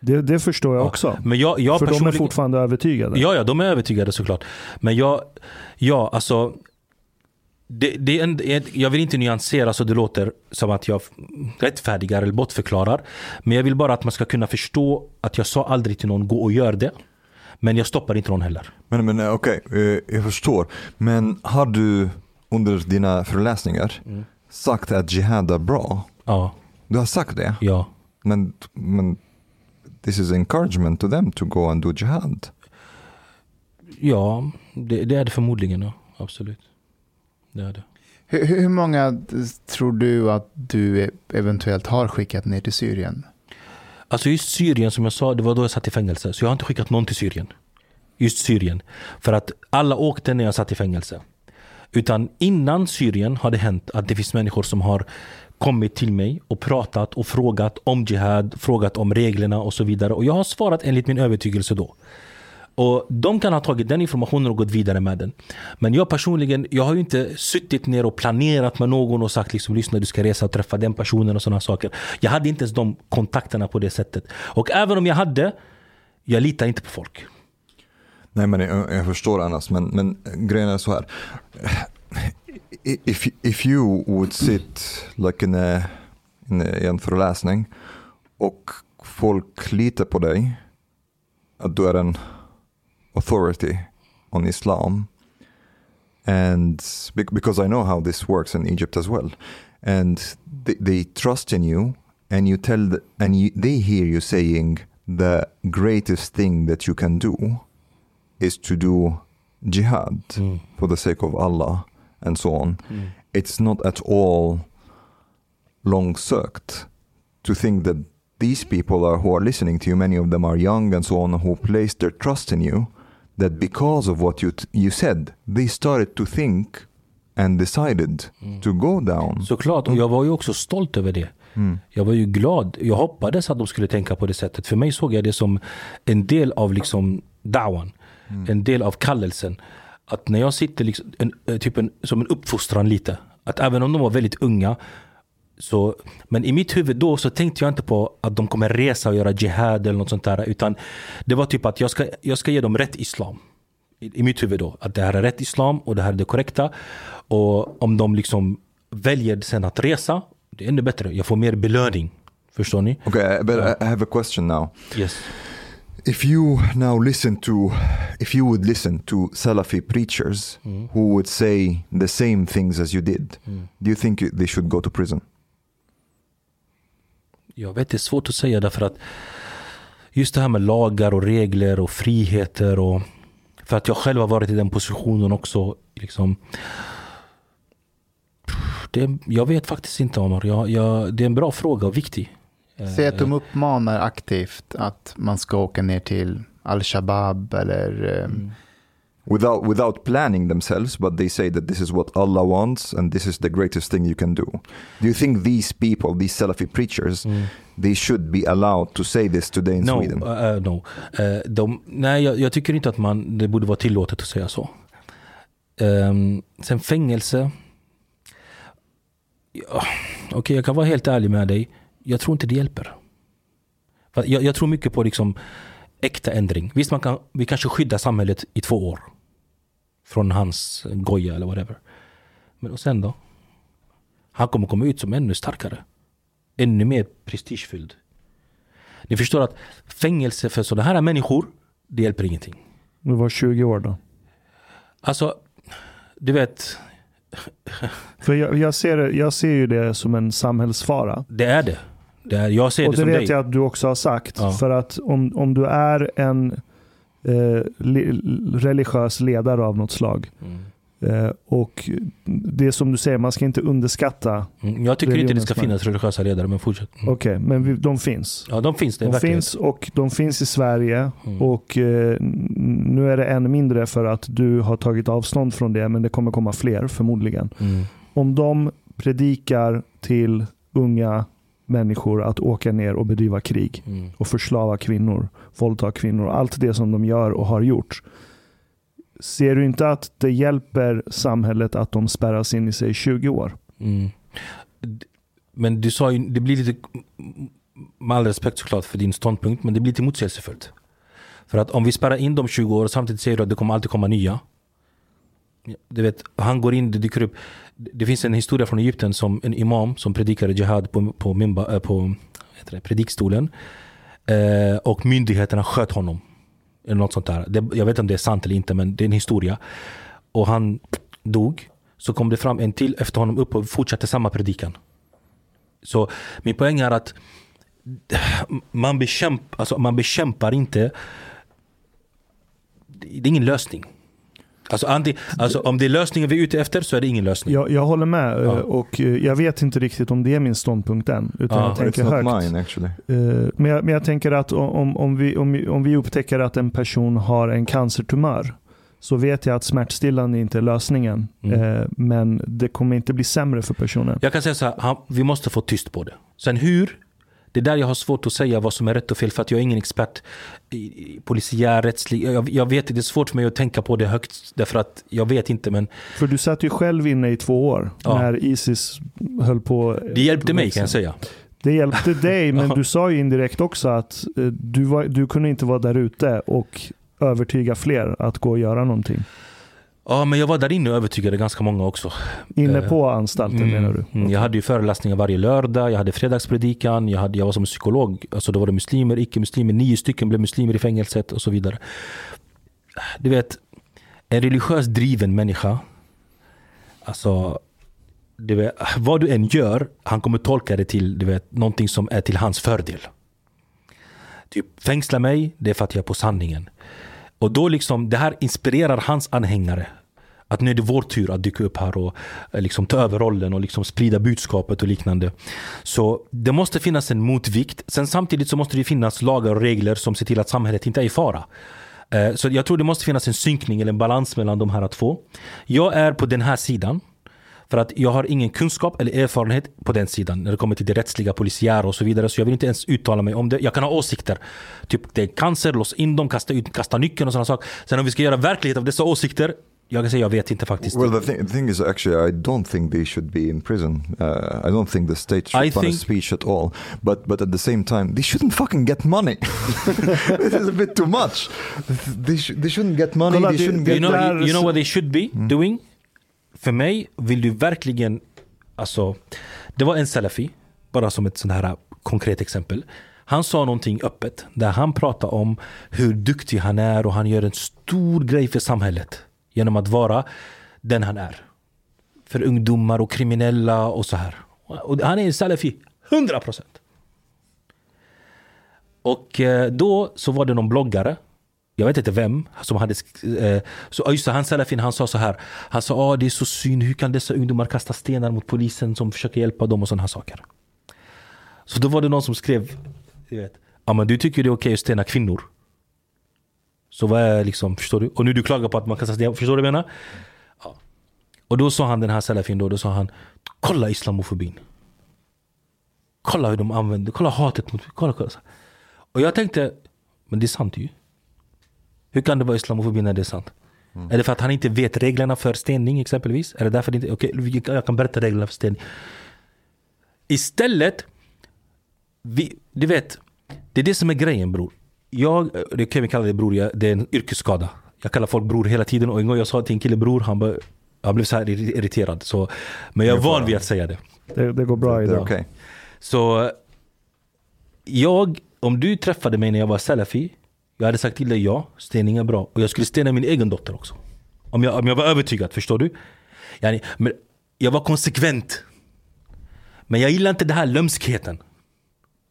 Det, det förstår jag Ja. också. Men jag, jag För de är fortfarande övertygade. Ja, ja, de är övertygade såklart. Men jag, ja, alltså. Det, det är en, jag vill inte nyansera så det låter som att jag rättfärdigar eller bortförklarar. Men jag vill bara att man ska kunna förstå att jag sa aldrig till någon gå och gör det. Men jag stoppar inte någon heller. Men, men eh, okej, eh, jag förstår. Men har du under dina föreläsningar Mm. sagt att jihad är bra? Ja, Du har sagt det, ja. men, men this is encouragement to them to go and do jihad. Ja, det, det är det förmodligen. Ja. Absolut. Det är det. Hur, hur många tror du att du eventuellt har skickat ner till Syrien? Alltså just Syrien som jag sa, det var då jag satt i fängelse. Så jag har inte skickat någon till Syrien. Just Syrien. För att alla åkte när jag satt i fängelse. Utan innan Syrien har det hänt att det finns människor som har kommit till mig och pratat och frågat om jihad, frågat om reglerna och så vidare. Och jag har svarat enligt min övertygelse då. Och De kan ha tagit den informationen och gått vidare med den. Men jag personligen, jag har ju inte suttit ner och planerat med någon och sagt liksom lyssna du ska resa och träffa den personen och sådana saker. Jag hade inte ens de kontakterna på det sättet. Och även om jag hade, jag litar inte på folk. Nej men jag, jag förstår annars, men, men grejen är så här. If, if you would sit like in a, in a, i en föreläsning och folk litar på dig, att du är en authority on Islam. And because I know how this works in Egypt as well. And they, they trust in you and you tell the, and you, they hear you saying the greatest thing that you can do is to do jihad for the sake of Allah and so on. It's not at all long sökt to think that these people are who are listening to you, many of them are young and so on, who place their trust in you, that because of what you you said, they started to think and decided to go down. Såklart, och jag var ju också stolt över det. Jag var ju glad. Jag hoppades att de skulle tänka på det sättet. För mig såg jag det som en del av liksom dawan. En del av kallelsen. Att när jag sitter liksom, en, eh, typ en, som en uppfostran lite. Att även om de var väldigt unga. Så, men i mitt huvud då så tänkte jag inte på att de kommer resa och göra jihad eller något sånt där. Utan det var typ att jag ska, jag ska ge dem rätt islam. I, I mitt huvud då. Att det här är rätt islam och det här är det korrekta. Och om de liksom väljer sen att resa, det är ännu bättre. Jag får mer belöning. Förstår ni? Okay, but I have a question now. Yes. If you now listen to, if you would listen to Salafi preachers who would say the same things as you did, do you think they should go to prison? Jag vet, det är svårt att säga därför att just det här med lagar och regler och friheter och för att jag själv har varit i den positionen också. Liksom, det, jag vet faktiskt inte Omar. Jag, jag, det är en bra fråga och viktig. Säg att de uppmanar aktivt att man ska åka ner till Al-Shabaab eller eh, Without, without planning themselves, but they say that this is what Allah wants and this is the greatest thing you can do. Do you think these people, these Salafi preachers, they should be allowed to say this today in No, Sweden? uh, no. Uh, de, nej, jag, jag tycker inte att man, det borde vara tillåtet att säga så. Um, sen fängelse. Ja, Okej, jag kan vara helt ärlig med dig. Jag tror inte det hjälper. Jag, jag tror mycket på liksom äkta ändring. Visst, man kan, vi kanske skyddar samhället i två år. Från hans goja eller whatever. Men och sen då? Han kommer komma ut som ännu starkare. Ännu mer prestigefylld. Ni förstår att fängelse för sådana här människor, det hjälper ingenting. Du var 20 år då. Alltså, du vet, För jag, jag, ser, jag ser ju det som en samhällsfara. det är det. Är, jag ser Och det det som vet dig. jag att du också har sagt. Ja. För att om, om du är en eh, li, religiös ledare av något slag. Mm. Eh, och det som du säger, man ska inte underskatta. Mm, Jag tycker inte det ska finnas religiösa ledare, men fortsätt. Mm. Okej, men vi, de finns. Ja, de finns. Det De verklighet. finns och de finns i Sverige. Mm. Och eh, nu är det än mindre för att du har tagit avstånd från det, men det kommer komma fler förmodligen. Mm. Om de predikar till unga människor att åka ner och bedriva krig Mm. och förslava kvinnor, våldta kvinnor, allt det som de gör och har gjort. Ser du inte att det hjälper samhället att de spärras in i sig 20 år? Mm. Men du sa ju, det blir lite, med all respekt såklart för din ståndpunkt, men det blir lite motsägelsefullt. För att om vi spärrar in dem 20 år samtidigt säger du att det kommer alltid komma nya. Du vet, han går in, det dyker upp. Det finns en historia från Egypten som en imam som predikade jihad på, på, mimba, eh, på heter det, predikstolen. Eh, och myndigheterna sköt honom. Eller något sånt där. Det, jag vet inte om det är sant eller inte, men det är en historia. Och han dog. Så kom det fram en till efter honom upp och fortsatte samma predikan. Så min poäng är att man, bekämp, alltså man bekämpar inte Det är ingen lösning. Alltså, anti, alltså om det är lösningen vi är ute efter så är det ingen lösning. Jag, jag håller med Ja. eh, och eh, jag vet inte riktigt om det är min ståndpunkt än. Utan Ja. jag tänker högt. mine actually. Eh, Men jag, men jag tänker att om, om, vi, om, om vi upptäcker att en person har en cancertumör så vet jag att smärtstillande inte är lösningen. Mm. Men det kommer inte bli sämre för personen. Jag kan säga så här, vi måste få tyst på det. Sen hur? Det är där jag har svårt att säga vad som är rätt och fel för att jag är ingen expert i, polisiär, rättslig. Jag, jag vet, det är svårt för mig att tänka på det högt därför att jag vet inte men För du satt ju själv inne i två år Ja. när Isis höll på. det hjälpte mig kan jag säga. Det hjälpte dig, men du sa ju indirekt också att eh, du, var, du kunde inte vara där ute och övertyga fler att gå och göra någonting. Ja men jag var där inne och övertygade ganska många också. Inne Eh, på anstalten Mm, menar du? mm, jag hade ju föreläsningar varje lördag, jag hade fredagspredikan, jag, hade, jag var som psykolog. Alltså då var det muslimer, icke-muslimer, nio stycken blev muslimer i fängelset och så vidare. Du vet, en religiös driven människa, alltså du vet, vad du än gör, han kommer tolka det till du vet, någonting som är till hans fördel. Typ fängsla mig, det är för att jag är på sanningen. Och då liksom, det här inspirerar hans anhängare. Att nu är det vår tur att dyka upp här och eh, liksom ta över rollen och liksom sprida budskapet och liknande. Så det måste finnas en motvikt. Sen samtidigt så måste det finnas lagar och regler som ser till att samhället inte är i fara. Eh, så jag tror det måste finnas en synkning eller en balans mellan de här två. Jag är på den här sidan. För att jag har ingen kunskap eller erfarenhet på den sidan när det kommer till det rättsliga, polisiära och så vidare. Så jag vill inte ens uttala mig om det. Jag kan ha åsikter. Typ det är cancer, lås in dem, kasta, ut, kasta nyckeln och sådana saker. Sen om vi ska göra verklighet av dessa åsikter, jag kan säga jag vet inte faktiskt. Well, the thing, the thing is, actually, I don't think they should be in prison. Uh, I don't think the state should I punish think- speech at all. But but at the same time, they shouldn't fucking get money. this is a bit too much. They, sh- they shouldn't get money. Kolla, they det- shouldn't You get. know, you, you know what they should be doing? För mig vill du verkligen, alltså, det var en salafi, bara som ett sånt här konkret exempel. Han sa någonting öppet där han pratade om hur duktig han är och han gör en stor grej för samhället genom att vara den han är. För ungdomar och kriminella och så här. Och han är en salafi, 100 procent. Och eh, då så var det någon bloggare jag vet inte vem som hade eh, så just det, han salafin han sa så här Han sa ah, det är så synd, hur kan dessa ungdomar kasta stenar mot polisen som försöker hjälpa dem och sådana här saker. Så då var det någon som skrev du vet, Ja men du tycker det är okej att stena kvinnor. Så vad är liksom, förstår du? Och nu du klagar på att man kastar stenar, förstår du vad jag menar? Ja. Och då sa han den här salafin då, då sa han Kolla islamofobin. Kolla hur de använder, kolla hatet mot, kolla, kolla. Och jag tänkte, men det är sant ju. Hur kan det vara islamofobi när det är sant? Är det för att han inte vet reglerna för stening exempelvis? Är det därför det inte... Okej, vi- jag kan berätta reglerna för stening. Istället, vi, du vet, det är det som är grejen bror. Jag, det kan vi kalla det bror, jag, det är en yrkesskada. Jag kallar folk bror hela tiden och en gång jag sa till en kille bror, han, bara, han blev så här irri- irriterad. Så, men jag är van vid att säga det. Det, det går bra idag. okay. Så jag, om du träffade mig när jag var salafi, jag hade sagt till dig ja, stening är bra. Och jag skulle stena min egen dotter också. Om jag, om jag var övertygad, förstår du? Yani, men jag var konsekvent. Men jag gillar inte den här lömskheten.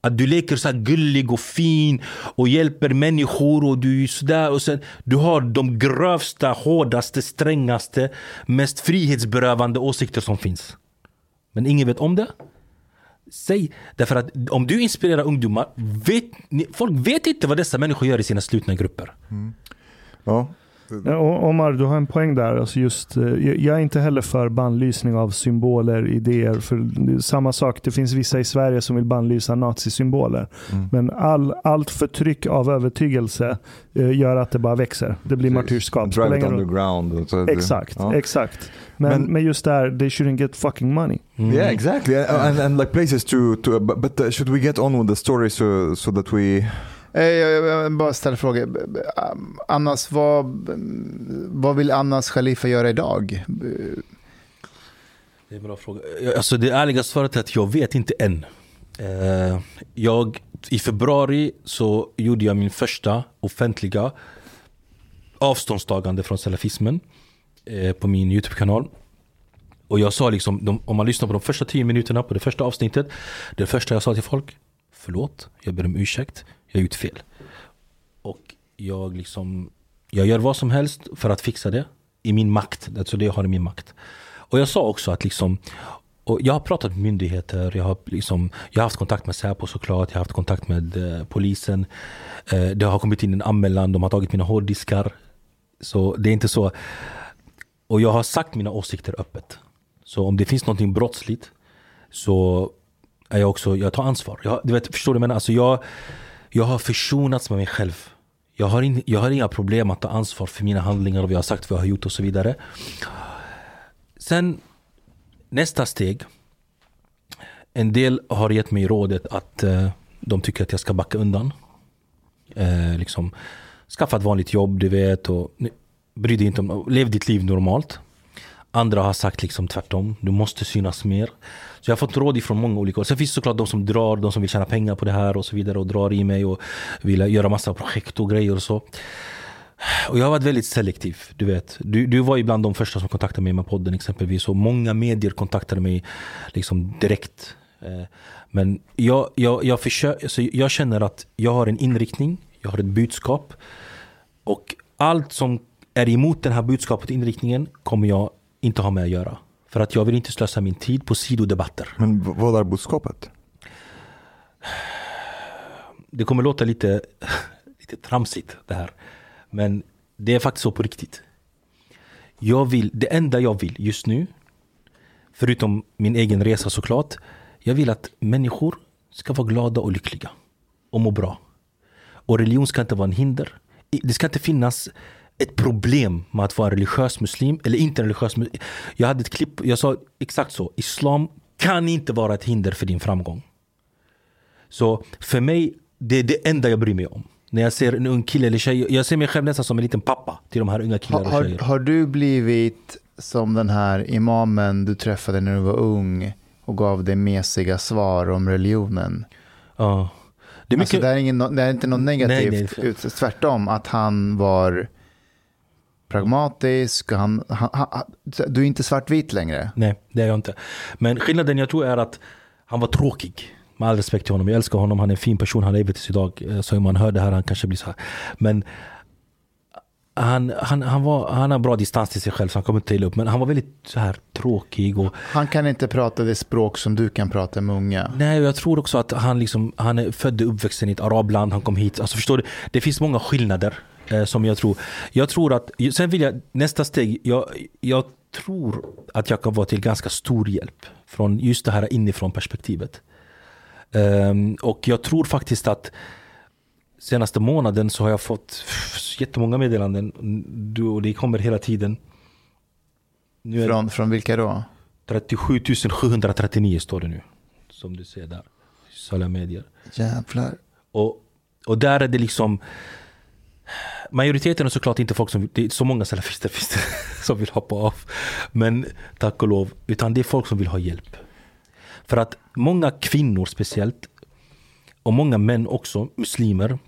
Att du leker så gullig och fin och hjälper människor och du är sådär och sen du har de grövsta, hårdaste, strängaste, mest frihetsberövande åsikter som finns. Men ingen vet om det. Säg, därför att om du inspirerar ungdomar, vet, folk vet inte vad dessa människor gör i sina slutna grupper. Mm. Ja, Omar, du har en poäng där. Alltså just, eh, jag är inte heller för bannlysning av symboler, idéer. För samma sak, det finns vissa i Sverige som vill bannlysa nazisymboler. Mm. Men all, allt förtryck av övertygelse eh, gör att det bara växer. Det blir martyrskap. Drive it underground. Exakt, ja. exakt. Men, Men- men, just där, they shouldn't get fucking money. Mm. Yeah, exactly, and, and like places to to. But, should we get on with the story so so that we? Jag, jag, jag bara ställer frågor. Annas, vad, vad vill Annas Khalifa göra idag? Det är en bra fråga. Alltså det ärliga svaret är att jag vet inte än. Eh, jag, I februari så gjorde jag min första offentliga avståndstagande från salafismen eh, på min YouTube-kanal. Och jag sa liksom, de, om man lyssnar på de första tio minuterna på det första avsnittet. Det första jag sa till folk, förlåt, jag ber om ursäkt, jag har gjort fel. Och jag liksom, jag gör vad som helst för att fixa det i min makt. Alltså det jag har i min makt. Och jag sa också att liksom, och jag har pratat med myndigheter, jag har, liksom, jag har haft kontakt med Säpo såklart, jag har haft kontakt med eh, polisen. Eh, det har kommit in en anmälan, de har tagit mina hårddiskar. Så det är inte så. Och jag har sagt mina åsikter öppet. Så om det finns någonting brottsligt så är jag också, jag tar ansvar. Jag, du vet, förstår du vad jag menar? Alltså jag, jag har försonats med mig själv. Jag har, in, jag har inga problem att ta ansvar för mina handlingar och vad jag har sagt, vad jag har gjort och så vidare. Sen nästa steg. En del har gett mig rådet att eh, de tycker att jag ska backa undan. Eh, liksom, skaffa ett vanligt jobb, du vet. Och, bry dig inte om, lev ditt liv normalt. Andra har sagt liksom tvärtom, du måste synas mer. Så jag har fått råd ifrån många olika håll. Sen finns det såklart de som drar, de som vill tjäna pengar på det här och så vidare och drar i mig och vill göra massa projekt och grejer och så. Och jag har varit väldigt selektiv. Du vet. Du, du var ju bland de första som kontaktade mig med podden exempelvis. Och många medier kontaktade mig liksom direkt. Eh, men jag, jag, jag, försöker, så jag känner att jag har en inriktning, jag har ett budskap. Och allt som är emot den här budskapet och inriktningen kommer jag inte ha med att göra. För att jag vill inte slösa min tid på sidodebatter. Men vad är budskapet? Det kommer låta lite, lite tramsigt det här. Men det är faktiskt så på riktigt. Jag vill, det enda jag vill just nu, förutom min egen resa såklart, jag vill att människor ska vara glada och lyckliga. Och må bra. Och religion ska inte vara en hinder. Det ska inte finnas ett problem med att vara religiös muslim eller inte religiös muslim. Jag hade ett klipp, jag sa exakt så. Islam kan inte vara ett hinder för din framgång. Så för mig, det är det enda jag bryr mig om. När jag ser en ung kille eller tjej, jag ser mig själv nästan som en liten pappa till de här unga killarna och har, tjejer. har du blivit som den här imamen du träffade när du var ung och gav dig mesiga svar om religionen? Ja. Det är mycket, Alltså, det, är ingen, det är inte något Nej, negativt, nej. ut- tvärtom att han var pragmatisk. Han, han, han, du är inte svartvit längre. Nej, det är jag inte. Men skillnaden jag tror är att han var tråkig. Med all respekt till honom. Jag älskar honom. Han är en fin person. Han lever tills idag. Eh, Så om man hör det här han kanske blir så här. Men han, han, han, var, han har bra distans till sig själv så han kommer inte illa upp. Men han var väldigt så här tråkig. Och, Han kan inte prata det språk som du kan prata med unga. Nej, jag tror också att han, liksom, han är född och uppvuxen i ett arabland. Han kom hit. Alltså förstår du? Det finns många skillnader eh, som jag tror. Jag tror att, sen vill jag, nästa steg. Jag, jag tror att jag kan vara till ganska stor hjälp. Från just det här inifrån perspektivet. Ehm, och jag tror faktiskt att senaste månaden så har jag fått jättemånga meddelanden. Du- Och det kommer hela tiden. Nu är Från, från vilka då? 37 739 står det nu. Som du ser där. Sociala medier. Jävlar. Och, och där är det liksom Majoriteten är såklart inte folk som, det är så många salafister finns det som vill hoppa av. Men tack och lov, utan det är folk som vill ha hjälp. För att många kvinnor speciellt, och många män också, muslimer,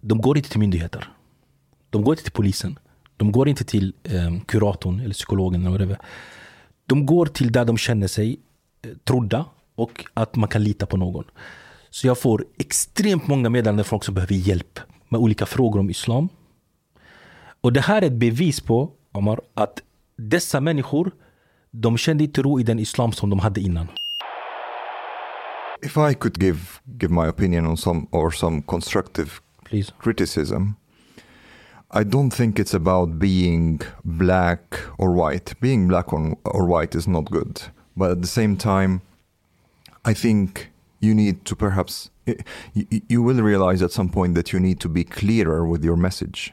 de går inte till myndigheter. De går inte till polisen. De går inte till eh, kuratorn eller psykologen eller whatever. De går till där de känner sig eh, trodda och att man kan lita på någon. Så jag får extremt många meddelanden från folk som behöver hjälp med olika frågor om islam. Och det här är ett bevis på, Omar, att dessa människor, de kände inte ro i den islam som de hade innan. If I could give give my opinion on some or some constructive Please. criticism, I don't think it's about being black or white. Being black or, white is not good. But at the same time, I think you need to perhaps, you, you will realize at some point that you need to be clearer with your message.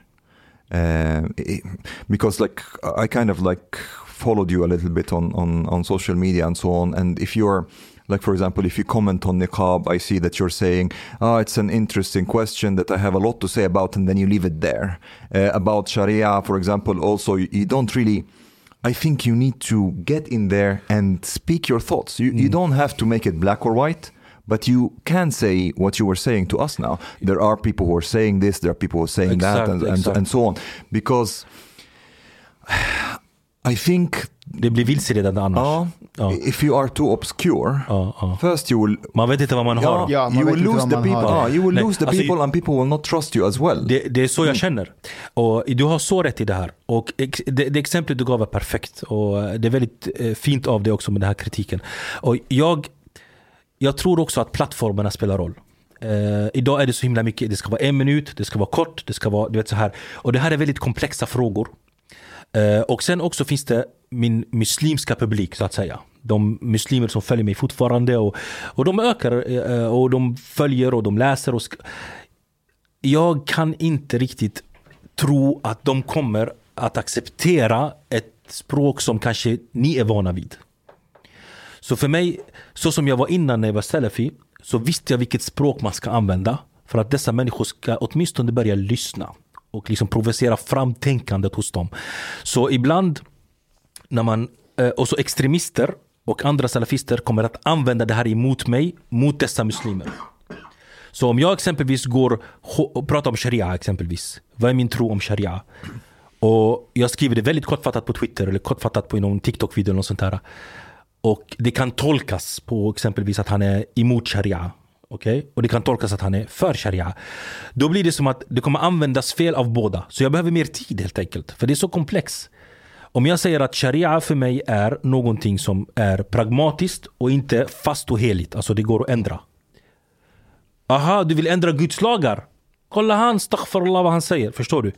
Uh, it- because like I kind of like followed you a little bit on, on, on social media and so on. And if you're like, for example, if you comment on niqab, I see that you're saying, oh, it's an interesting question that I have a lot to say about, and then you leave it there. Uh, about Sharia, for example, also, you, you don't really. I think you need to get in there and speak your thoughts. You, you don't have to make it black or white, but you can say what you were saying to us now. There are people who are saying this, there are people who are saying that, Exakt, and, and, exakt. and so on. Because I think Det blir vilseledande annars. uh, Ja. if you are too obscure, Ja, ja. first you will Man vet inte vad man har. Ja, man you will lose vad the man people. har. Ah, you will Nej, lose the alltså, people, and people will not trust you as well. Det, det är så jag känner. Och du har så rätt i det här. Och det, det exemplet du gav är perfekt. Och det är väldigt eh, fint av dig också med den här kritiken. Och jag, jag tror också att plattformarna spelar roll. Uh, idag är det så himla mycket, det ska vara en minut, det ska vara kort, det ska vara du vet så här. Och det här är väldigt komplexa frågor. Uh, och sen också finns det min muslimska publik så att säga. De muslimer som följer mig fortfarande och, och de ökar uh, och de följer och de läser. Och jag kan inte riktigt tro att de kommer att acceptera ett språk som kanske ni är vana vid. Så för mig, så som jag var innan när jag var salafi, så visste jag vilket språk man ska använda för att dessa människor ska åtminstone börja lyssna och liksom provocera fram tänkandet hos dem. Så ibland när man, eh, och så extremister och andra salafister kommer att använda det här emot mig, mot dessa muslimer. Så om jag exempelvis går och pratar om sharia exempelvis. Vad är min tro om sharia? Och jag skriver det väldigt kortfattat på Twitter eller kortfattat på någon TikTok-video eller något sånt där. Och det kan tolkas på exempelvis att han är emot sharia. Okej? Och det kan tolkas att han är för sharia. Då blir det som att det kommer användas fel av båda. Så jag behöver mer tid helt enkelt. För det är så komplext. Om jag säger att sharia för mig är någonting som är pragmatiskt och inte fast och heligt. Alltså det går att ändra. Aha, du vill ändra Guds lagar? Kolla han, staghfirullah vad han säger. Förstår du?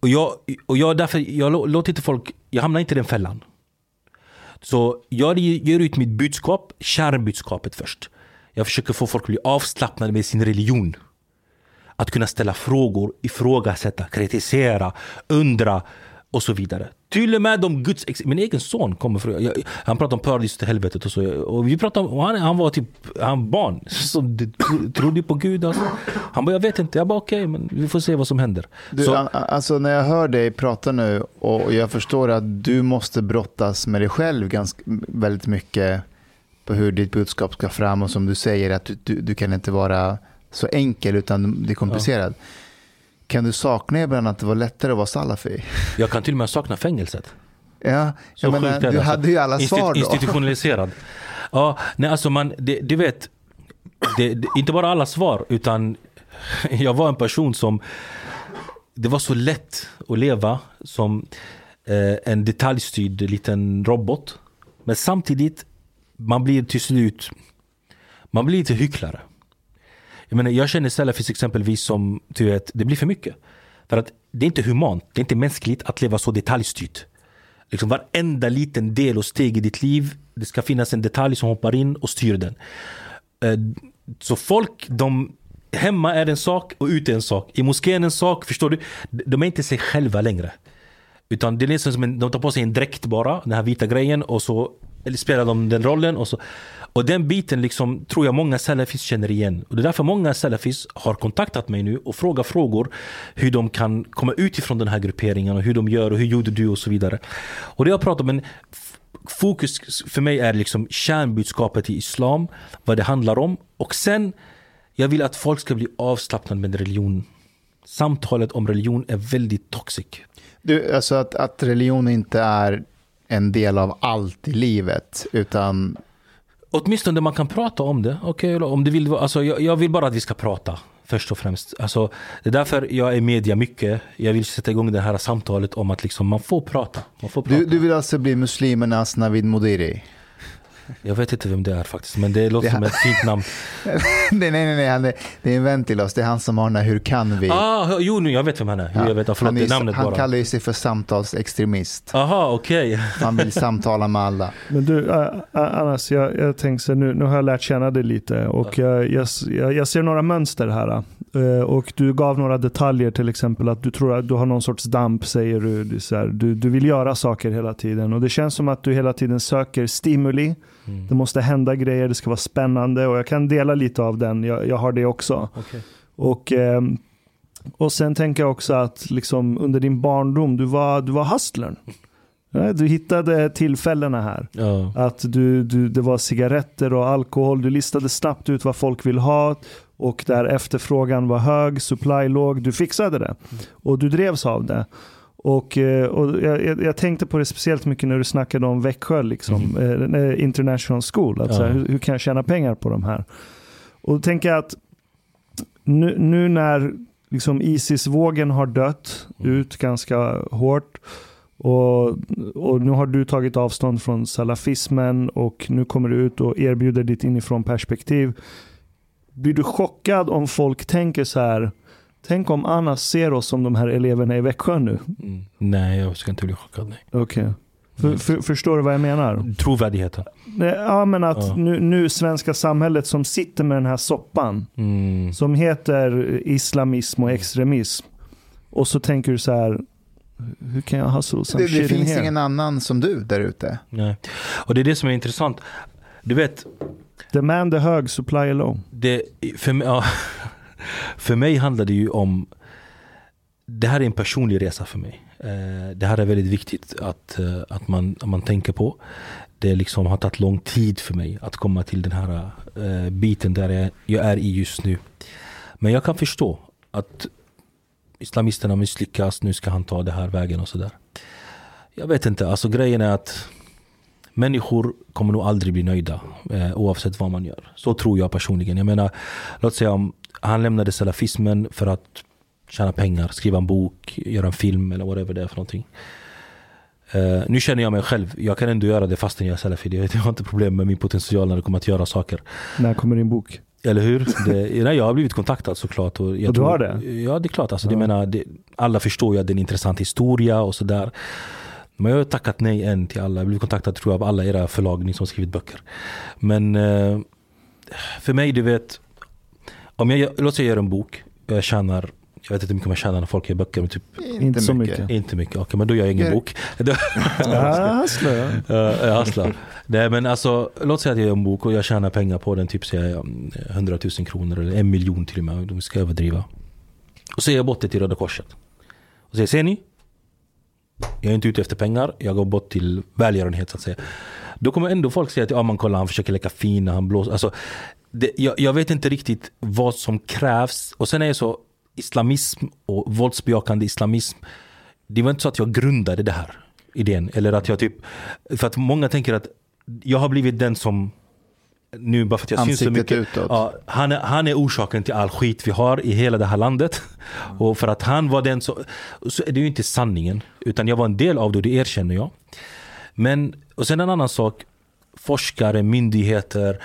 Och jag, och jag därför, jag låter inte folk, jag hamnar inte i den fällan. Så jag ger ut mitt budskap, kärnbudskapet först. Jag försöker få folk att bli avslappnade med sin religion. Att kunna ställa frågor, ifrågasätta, kritisera, undra och så vidare. Till och med om Guds... Min egen son kommer från... jag- Han pratar om paradiset till helvetet och så. Och vi pratade om... och Han, han var typ... Han barn som trodde på Gud. Alltså. Han bara, jag vet inte. Jag bara, okej, men vi får se vad som händer. Du, så, alltså när jag hör dig prata nu och jag förstår att du måste brottas med dig själv ganska, väldigt mycket på hur ditt budskap ska fram och som du säger att du, du, du kan inte vara så enkel utan det är komplicerat. Kan du sakna ibland att det var lättare att vara salafi? jag kan till och med sakna fängelset. Ja, jag menar, du alltså. hade ju alla svar då. Institutionaliserad. Ja, nej alltså man, det, du vet, det, det, inte bara alla svar utan jag var en person som det var så lätt att leva som eh, en detaljstyrd liten robot. Men samtidigt, man blir till slut, man blir lite hycklare. Jag menar, jag känner Salafis exempelvis som, du vet, det blir för mycket. För att det är inte humant, det är inte mänskligt att leva så detaljstyrt. Liksom varenda liten del och steg i ditt liv, det ska finnas en detalj som hoppar in och styr den. Eh, så folk, de, hemma är en sak och ute är en sak. I moskén en sak, förstår du? De är inte sig själva längre. Utan det är liksom som en, de tar på sig en dräkt bara, den här vita grejen och så eller spelar de den rollen. Och, så och den biten liksom, tror jag många salafis känner igen. Och det är därför många salafis har kontaktat mig nu och frågar frågor hur de kan komma ut ifrån den här grupperingen och hur de gör och hur gjorde du och så vidare. Och det jag pratar om, men fokus för mig är liksom kärnbudskapet i islam, vad det handlar om. Och sen, jag vill att folk ska bli avslappnade med religion. Samtalet om religion är väldigt toxic. Du, alltså att, att religion inte är en del av allt i livet, utan Åtminstone man kan prata om det. Okej, om du vill, alltså, jag, jag vill bara att vi ska prata. Först och främst. Alltså, det är därför jag är media mycket. Jag vill sätta igång det här samtalet om att liksom, man får prata. Man får prata. du, du vill alltså bli muslimernas Navid Modiri? Jag vet inte vem det är faktiskt, men det låter Det- som ett fint namn. nej, nej, nej, nej han är, det är en vän till oss. Det är han som har den här Hur kan vi? Ah, jo, nu, jag vet vem han är. Jo, jag vet, förlåt, han, är, namnet han bara. kallar ju sig för samtalsextremist. Aha, okej. Han vill samtala med alla. Men du, uh, Anas, jag, jag tänkte nu, nu har jag lärt känna dig lite och jag, jag, jag, jag ser några mönster här. Uh, och du gav några detaljer, till exempel att du tror att du har någon sorts damp, säger du. Du, du vill göra saker hela tiden och det känns som att du hela tiden söker stimuli. Mm. Det måste hända grejer, det ska vara spännande och jag kan dela lite av den. Jag, jag har det också. Okej. Och, ehm, och sen tänker jag också att liksom under din barndom, du var, du var hustlern. Ja, Du hittade tillfällena här. Ja. Att du, du, det var cigaretter och alkohol. Du listade snabbt ut vad folk vill ha. Och där efterfrågan var hög, supply låg. Du fixade det. Och du drevs av det. Och, eh, och jag, jag- tänkte på det speciellt mycket när du snackade om Växjö, liksom, eh, International School. Att, här, Ja. hur, hur kan jag tjäna pengar på de här? Och då tänker jag att nu, nu när liksom Isis-vågen har dött ut ganska hårt och, och nu har du tagit avstånd från salafismen och nu kommer du ut och erbjuder ditt inifrån perspektiv. Blir du chockad om folk tänker så här, tänk om Anna ser oss som de här eleverna i Växjö nu? Mm. Nej, jag ska inte bli chockad. Nej. Okej. För, för, förstår du vad jag menar? Trovärdigheten. Ja, men att Ja. nu, nu svenska samhället som sitter med den här soppan Mm. som heter islamism och extremism. Och så tänker du så här, hur kan jag hustle some Det, det finns ingen annan som du där ute. Nej. Och det är det som är intressant. Du vet, Demand är hög, supply är low. det, för, mig, ja, för mig handlar det ju om det här är en personlig resa för mig. Eh, det här är väldigt viktigt att, eh, att, man, att man tänker på. Det liksom har tagit lång tid för mig att komma till den här eh, biten där jag, jag är i just nu. Men jag kan förstå att islamisterna misslyckas, nu ska han ta den här vägen och sådär. Jag vet inte, alltså grejen är att människor kommer nog aldrig bli nöjda eh, oavsett vad man gör. Så tror jag personligen. Jag menar, låt säga om han lämnade salafismen för att tjäna pengar, skriva en bok, göra en film eller whatever det är för någonting. Eh, nu känner jag mig själv, jag kan ändå göra det fastän jag är salafi. Jag har inte problem med min potential när det kommer att göra saker. När kommer din bok? Eller hur? Det, nej, jag har blivit kontaktad såklart. Och, jag Och du har det? Ja, det är klart. Alltså, Ja. det menar, det, alla förstår ju att det är en intressant historia och sådär. Men jag har tackat nej än till alla. Jag har blivit kontaktad tror jag av alla era förlag, ni som skrivit böcker. Men eh, för mig, du vet. Om jag, låt säga jag gör en bok. Jag tjänar, jag vet inte hur mycket man tjänar när folk gör böcker. Men typ Inte så mycket. inte mycket. Okej, men då gör jag ingen bok. Jag hasslar. Nej men alltså, låt säga att jag gör en bok och jag tjänar pengar på den, typ säger jag, mm, 100 000 kronor eller en miljon till och med, de ska överdriva. Och så ger jag bort det till Röda Korset. Och säger, ser ni? Jag är inte ute efter pengar, jag går bort till välgörenhet så att säga. Då kommer ändå folk säga att ja, man kollar, han försöker leka fin, han blåser. Alltså, det, jag, jag vet inte riktigt vad som krävs. Och sen är det så, islamism och våldsbejakande islamism. Det var inte så att jag grundade det här idén. Eller att jag typ, för att många tänker att jag har blivit den som nu bara för att jag syns så Ansiktet mycket. utåt. Ja, han, är, han är orsaken till all skit vi har i hela det här landet. Och för att han var den som, så är det ju inte sanningen. Utan jag var en del av det och det erkänner jag. Men, och sen en annan sak. Forskare, myndigheter,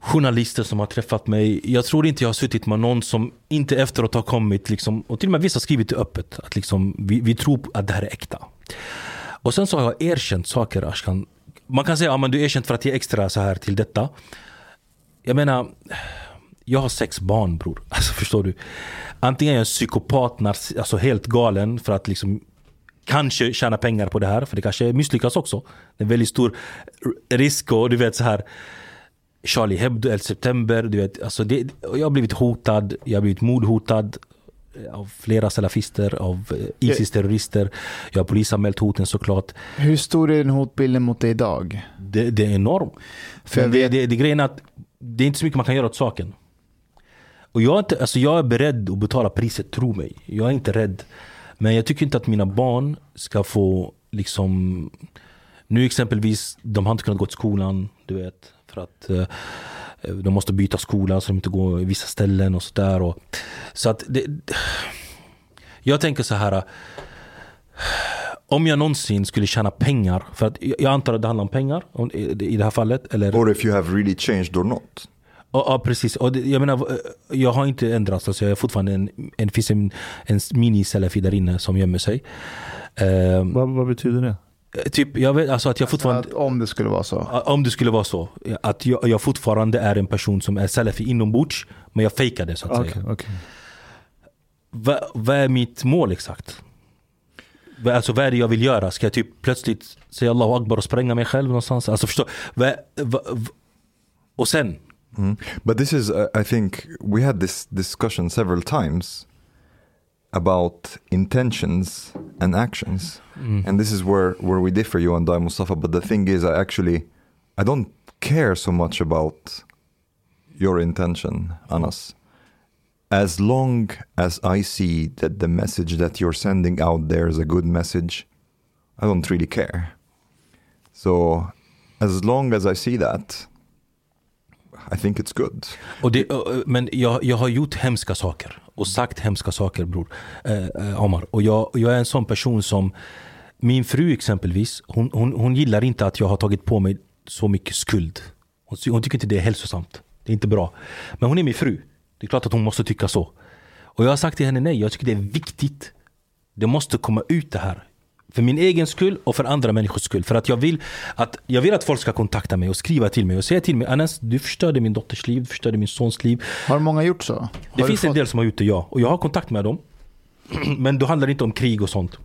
journalister som har träffat mig. Jag tror inte jag har suttit med någon som inte efteråt har kommit, liksom, och till och med vissa har skrivit det öppet, att liksom, vi, vi tror att det här är äkta. Och sen så har jag erkänt saker Ashkan. Man kan säga att ja, du är erkänt för att ge extra så här till detta. Jag menar, jag har sex barn bror. Alltså förstår du? Antingen är jag en psykopat, alltså helt galen för att liksom kanske tjäna pengar på det här. För det kanske misslyckas också. Det är en väldigt stor risk och du vet så här Charlie Hebdo, 11 september. Du vet, alltså det, jag har blivit hotad, jag har blivit mordhotad av flera salafister, av eh, Isis-terrorister. Jag har polisanmält hoten såklart. Hur stor är den hotbilden mot dig idag? Det, det är enormt. För Men det, det, det grejen är att det är inte så mycket man kan göra åt saken. Och jag är, inte, alltså jag är beredd att betala priset, tro mig. Jag är inte rädd. Men jag tycker inte att mina barn ska få liksom Nu exempelvis, de har inte kunnat gå till skolan, du vet. För att eh, de måste byta skola så de inte går i vissa ställen och sådär. och- Så att det, jag tänker så här. om jag någonsin skulle tjäna pengar, för att jag antar att det handlar om pengar om- i i det här fallet. Eller, Or if you have really changed or not. Ja, precis. Och det, jag menar, eh, jag har inte ändrats. Alltså jag är fortfarande en, en, finns en, en mini-salafi där inne som gömmer sig. Ehm, Vad, vad betyder det? typ, jag vet, alltså att jag fortfarande, Att om det skulle vara så. om det skulle vara så, att jag, jag fortfarande är en person som är salafi inombords, men jag fejkar det så att Okej, säga. okej. Vad, vad är mitt mål exakt? Vad- Alltså vad är det jag vill göra? Ska jag typ plötsligt säga Allahu Akbar och spränga mig själv någonstans? Alltså förstå, vad, och sen, Mm. But this is, uh, I think, we had this discussion several times about intentions and actions. And this is where, where we differ, you and I, Mustafa. But the thing is, I actually, I don't care so much about your intention, Anas. As long as I see that the message that you're sending out there is a good message, I don't really care. So, as long as I see that, I think it's good. Och det, men jag, jag har gjort hemska saker och sagt hemska saker bror eh, eh Omar. Och jag, jag är en sån person som Min fru exempelvis, hon, hon, hon gillar inte att jag har tagit på mig så mycket skuld. Hon, hon tycker inte det är hälsosamt. Det är inte bra. Men hon är min fru. Det är klart att hon måste tycka så. Och jag har sagt till henne nej, jag tycker det är viktigt. Det måste komma ut det här. För min egen skull och för andra människors skull. För att jag vill att, jag vill att folk ska kontakta mig och skriva till mig och säga till mig Anas, du förstörde min dotters liv, du förstörde min sons liv. Har många gjort så? Har Det finns en fått- del som har gjort det, ja. Och jag har kontakt med dem. Men då handlar det inte om krig och sånt.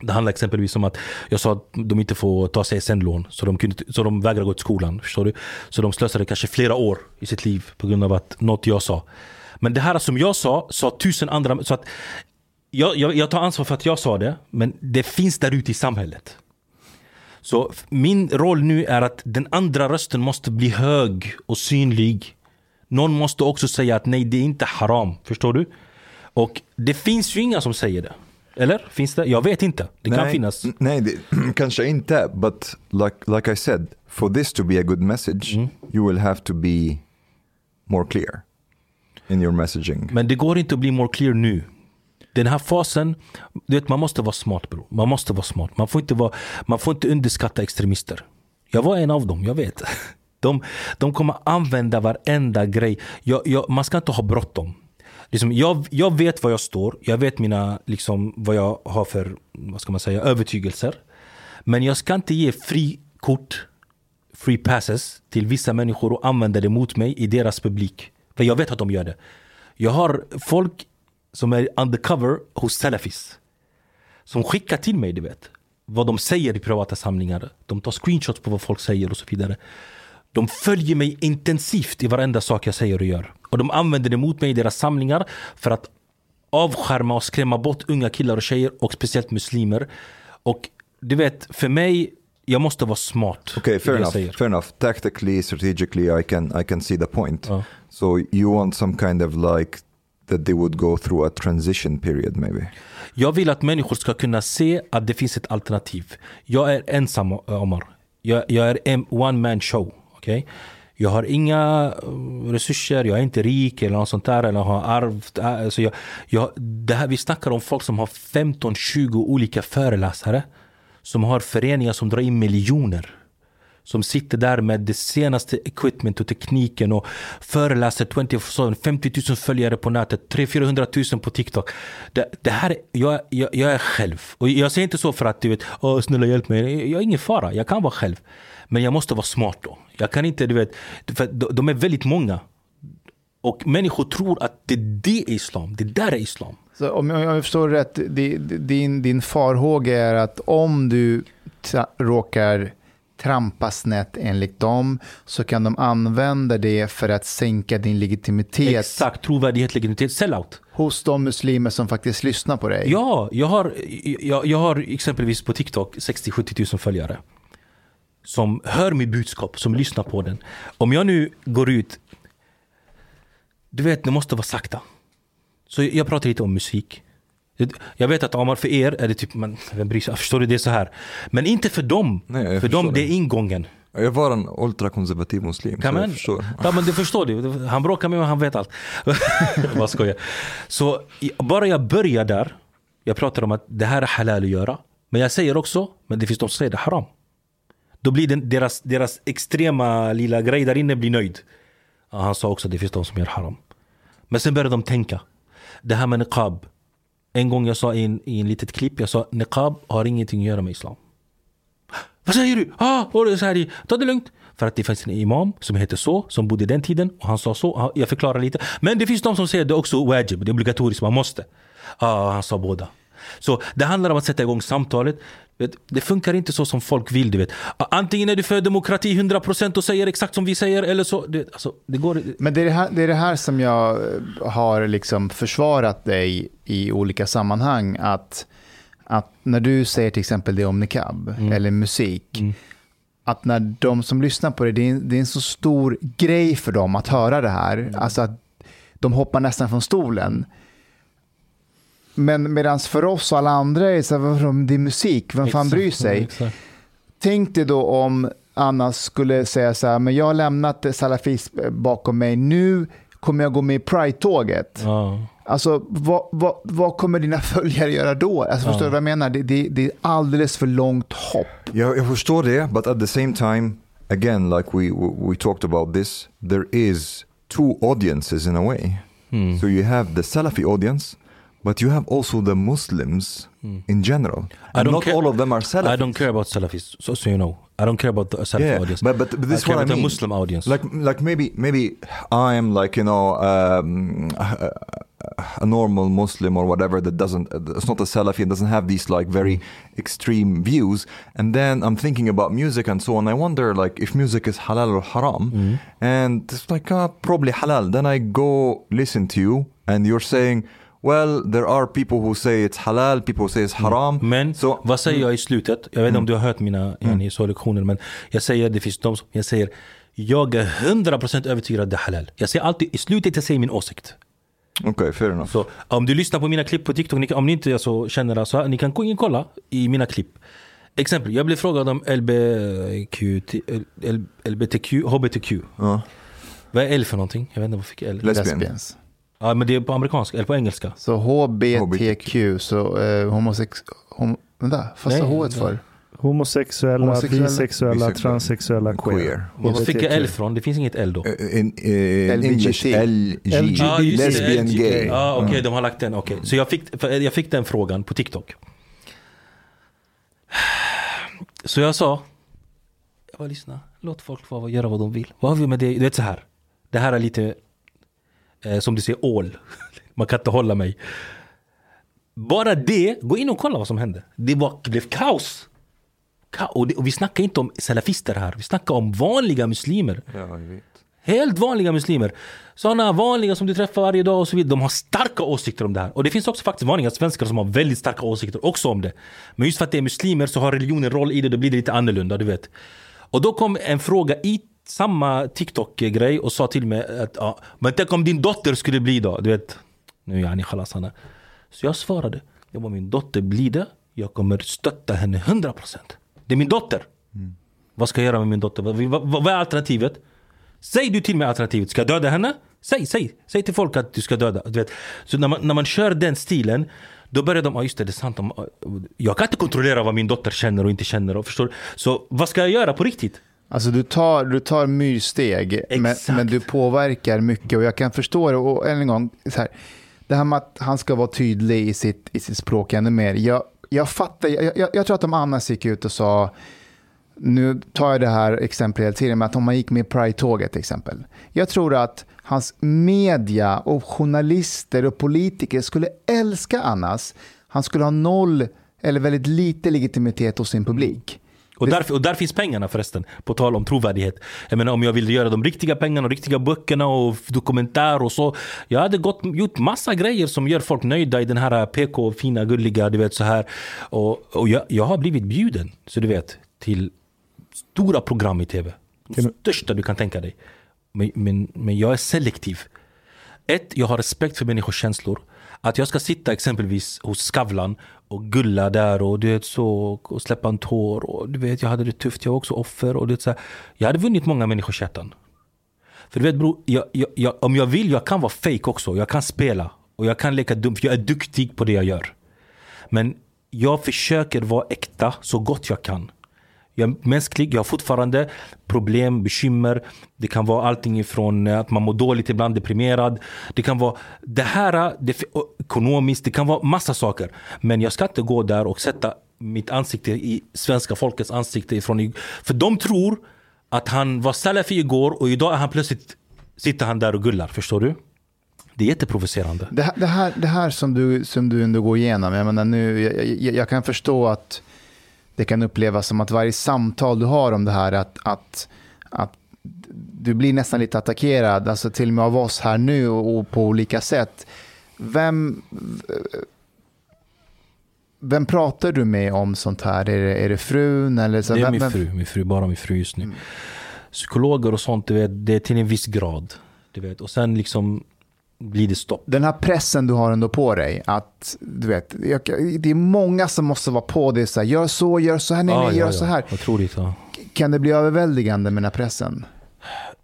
Det handlar exempelvis om att jag sa att de inte får ta CSN-lån. Så de, kunde, så de vägrar gå till skolan. Förstår du? Så de slösade kanske flera år i sitt liv på grund av att något jag sa. Men det här som jag sa, sa tusen andra. Så att jag, jag, jag tar ansvar för att jag sa det. Men det finns där ute i samhället. Så min roll nu är att den andra rösten måste bli hög och synlig. Någon måste också säga att nej, det är inte haram. Förstår du? Och det finns ju inga som säger det. Eller? Finns det? Jag vet inte. Det kan nej, finnas. n- Nej, det, kanske inte. But like, like I said, for this to be a good message, Mm. you will have to be more clear in your messaging. Men det går inte att bli more clear nu. Den här fasen, du vet, man måste vara smart bro. Man måste vara smart. Man får inte, vara, man får inte underskatta extremister. Jag var en av dem, jag vet. De, de kommer använda varenda grej. Jag, jag, man ska inte ha bråttom. Liksom, jag, jag vet var jag står. Jag vet mina, liksom, vad jag har för vad ska man säga, övertygelser. Men jag ska inte ge frikort, free passes till vissa människor och använda det mot mig i deras publik. För jag vet att de gör det. Jag har folk som är undercover hos Salafis. Som skickar till mig, du vet. Vad de säger i privata samlingar. De tar screenshots på vad folk säger och så vidare. De följer mig intensivt i varenda sak jag säger och gör. Och de använder det mot mig i deras samlingar för att avskärma och skrämma bort unga killar och tjejer och speciellt muslimer. Och du vet, för mig, jag måste vara smart. Okay, i fair enough. Fair enough. Tactically, strategically, I can I can see the point. Ja. So you want some kind of like that they would go through a transition period, maybe. Jag vill att människor ska kunna se att det finns ett alternativ. Jag är ensam eh, Omar. Jag, jag är en one man show. Okay? Jag har inga eh, resurser, jag är inte rik eller något sånt där. Eller har arvt. Eh, alltså jag, jag, det här, vi snackar om folk som har 15-20 olika föreläsare. Som har föreningar som drar in miljoner. Som sitter där med det senaste equipment och tekniken och föreläser 24 50 000 följare på nätet, 300-400 000 på TikTok. Det, det här, jag, jag, jag är själv. Och jag säger inte så för att du vet, Åh, snälla hjälp mig. Jag är ingen fara, jag kan vara själv. Men jag måste vara smart då. Jag kan inte, du vet, för de, är väldigt många. Och människor tror att det, det är islam, det där är islam. Så om jag, förstår rätt, din, din farhåga är att om du råkar trampa snett enligt dem så kan de använda det för att sänka din legitimitet Exakt, trovärdighet, legitimitet, sellout. hos de muslimer som faktiskt lyssnar på dig. Ja, jag har, jag, jag har exempelvis på TikTok 60-70 000 följare. Som hör mitt budskap, som lyssnar på den. Om jag nu går ut, du vet det måste vara sakta. Så jag pratar lite om musik. Jag vet att Amar för er är det typ, men vem bryr sig? Förstår du? Det är så här. Men inte för dem. Nej, för dem, det det. är ingången. Jag var en ultrakonservativ muslim, Kan jag man? förstår. Ja men det förstår du. Han bråkar med mig, han vet allt. Bara skojar. Så bara jag börjar där. Jag pratar om att det här är halal att göra. Men jag säger också, men det finns de som säger det är haram. Då blir den, deras, deras extrema lilla grej där inne blir nöjd. Ja, han sa också att det finns de som gör haram. Men sen började de tänka. Det här med niqab. En gång jag sa i en, i en litet klipp, jag sa niqab har ingenting att göra med islam. Vad säger du? Ah, det så här, ta det lugnt. För att det finns en imam som heter så, som bodde den tiden och han sa så. Ah, jag förklarar lite. Men det finns de som säger att det är också wajib, det är obligatoriskt, man måste. Ah, han sa båda. Så det handlar om att sätta igång samtalet. Det funkar inte så som folk vill. Du vet. Antingen är du för demokrati 100% och säger exakt som vi säger. Eller så, det, alltså, det går... Men det är det, här, det är det här som jag eh, har liksom försvarat dig i olika sammanhang. Att, att när du säger till exempel det om niqab mm. eller musik. Mm. Att när de som lyssnar på det, det är, en, det är en så stor grej för dem att höra det här. Mm. Alltså att de hoppar nästan från stolen. Men medan för oss och alla andra är så här, det är musik, vem fan bryr sig? Exakt. Tänk dig då om Anna skulle säga så här, men jag har lämnat salafism bakom mig, nu kommer jag gå med i Pride-tåget. Ja. Alltså, vad, vad, vad, kommer dina följare göra då? Alltså, ja. Förstår du vad jag menar? Det, det, det är alldeles för långt hopp. Jag, jag förstår det, but at the same time, again, like we, we talked about this, there is two audiences in a way. Mm. So you have the Salafi audience, But you have also the Muslims mm. in general. I don't not care, all of them are Salafis. I don't care about Salafis, so, so you know. I don't care about the Salafi yeah, audience. But, but, but this I what I mean. the Muslim audience. Like like maybe maybe I am like you know um, a, a, normal Muslim or whatever that doesn't it's not a Salafi and doesn't have these like very extreme views. And then I'm thinking about music and so on. I wonder like if music is halal or haram. Mm. And it's like uh, probably halal. Then I go listen to you and you're saying Well, there are people who say it's halal, people who say it's haram. Mm. Men so, vad säger jag i slutet? Jag vet inte mm. om du har hört mina mm. lektioner men jag säger, det finns de som, jag säger, jag är 100% övertygad att det är halal. Jag säger alltid, i slutet jag säger min åsikt. Okej, okay, fair enough. Så om du lyssnar på mina klipp på TikTok, ni, om ni inte så känner det, så ni kan gå in och kolla i mina klipp. Exempel, jag blev frågad om LBQ, LBTQ, HBTQ. Uh. Vad är L för någonting? Jag vet inte vad fick L? Lesbians. Ja, men det är på amerikanska, eller på engelska. Så HBTQ, så eh, homosex... Hom, vänta, fast nej, H för? Homosexuella, Homosexuella bisexuella, bisexuella, transsexuella, queer. queer. Var fick jag L från? Det finns inget L då. In, in English, LG. Ah, Lesbian gay. Ja, ah, okej, okay, de har lagt den. Okay. Så jag fick, jag fick den frågan på TikTok. Så jag sa, jag bara lyssna, låt folk få göra vad de vill. Vad har vi med det? Du vet så här. Det här är lite Eh, som du ser, ål. Man kan inte hålla mig. Bara det, gå in och kolla vad som hände. Det, var, det blev kaos. Ka och, det, och, vi snackar inte om salafister här. Vi snackar om vanliga muslimer. Ja, Helt vanliga muslimer. Sådana vanliga som du träffar varje dag och så vidare. De har starka åsikter om det här. Och det finns också faktiskt vanliga svenskar som har väldigt starka åsikter också om det. Men just för att det är muslimer så har religionen roll i det. Då blir det lite annorlunda, du vet. Och då kom en fråga i samma TikTok-grej och sa till mig att ja, men tänk om din dotter skulle bli då? Du vet, nu är ni khalas henne. Så jag svarade, jag min dotter blir det, jag kommer stötta henne 100%. Det är min dotter. Mm. Vad ska jag göra med min dotter? Vad, vad, vad är alternativet? Säg du till mig alternativet, ska jag döda henne? Säg, säg, säg till folk att du ska döda. Du vet. Så när man, när man kör den stilen då börjar de, ja just det, det är sant. Jag kan inte kontrollera vad min dotter känner och inte känner. Och förstår. Så vad ska jag göra på riktigt? Alltså du tar, du tar myrsteg, men, men, du påverkar mycket. Och jag kan förstå det. Och än en gång, så här, det här med att han ska vara tydlig i sitt, i sitt språk ännu mer. Jag, jag fattar, jag, jag, jag tror att om Anna gick ut och sa, nu tar jag det här exemplet hela tiden, men att om man gick med Pride-tåget till exempel. Jag tror att hans media och journalister och politiker skulle älska Annas. Han skulle ha noll eller väldigt lite legitimitet hos sin publik. Och där, och där finns pengarna förresten, på tal om trovärdighet. Jag menar om jag ville göra de riktiga pengarna och riktiga böckerna och dokumentär och så. Jag hade gått, gjort massa grejer som gör folk nöjda i den här PK, fina, gulliga, du vet så här. Och, och jag, jag har blivit bjuden, så du vet, till stora program i tv. De största du kan tänka dig. Men, men, men jag är selektiv. Ett, jag har respekt för människors känslor. Att jag ska sitta exempelvis hos Skavlan och gulla där och du vet så och släppa en tår och du vet jag hade det tufft, jag var också offer och det så här, Jag hade vunnit många människors hjärtan. För du vet bror, jag, jag, jag, om jag vill, jag kan vara fake också. Jag kan spela och jag kan leka dum, för jag är duktig på det jag gör. Men jag försöker vara äkta så gott jag kan. Jag är mänsklig, jag har fortfarande problem, bekymmer. Det kan vara allting ifrån eh, att man mår dåligt ibland, deprimerad. Det kan vara det här, eh, det, ekonomiskt, det kan vara massa saker. Men jag ska inte gå där och sätta mitt ansikte i svenska folkets ansikte ifrån För de tror att han var salafi igår och idag är han plötsligt sitter han där och gullar. Förstår du? Det är jätteprovocerande. Det, det, här, det här som du, som du ändå går igenom, jag, menar nu, jag, jag, jag kan förstå att det kan upplevas som att varje samtal du har om det här, att, att, att du blir nästan lite attackerad, alltså till och med av oss här nu och, och på olika sätt. Vem, vem pratar du med om sånt här? Är det, är det frun? Eller så? Det är vem, min fru, min fru, bara min fru just nu. Mm. Psykologer och sånt, du vet, det är till en viss grad. Du vet. Och sen liksom blir det stopp. Den här pressen du har ändå på dig, att du vet, det är många som måste vara på dig, så här, gör så, gör så här, nej, nej, gör ja, så här. Otroligt, ja. Kan det bli överväldigande med den här pressen?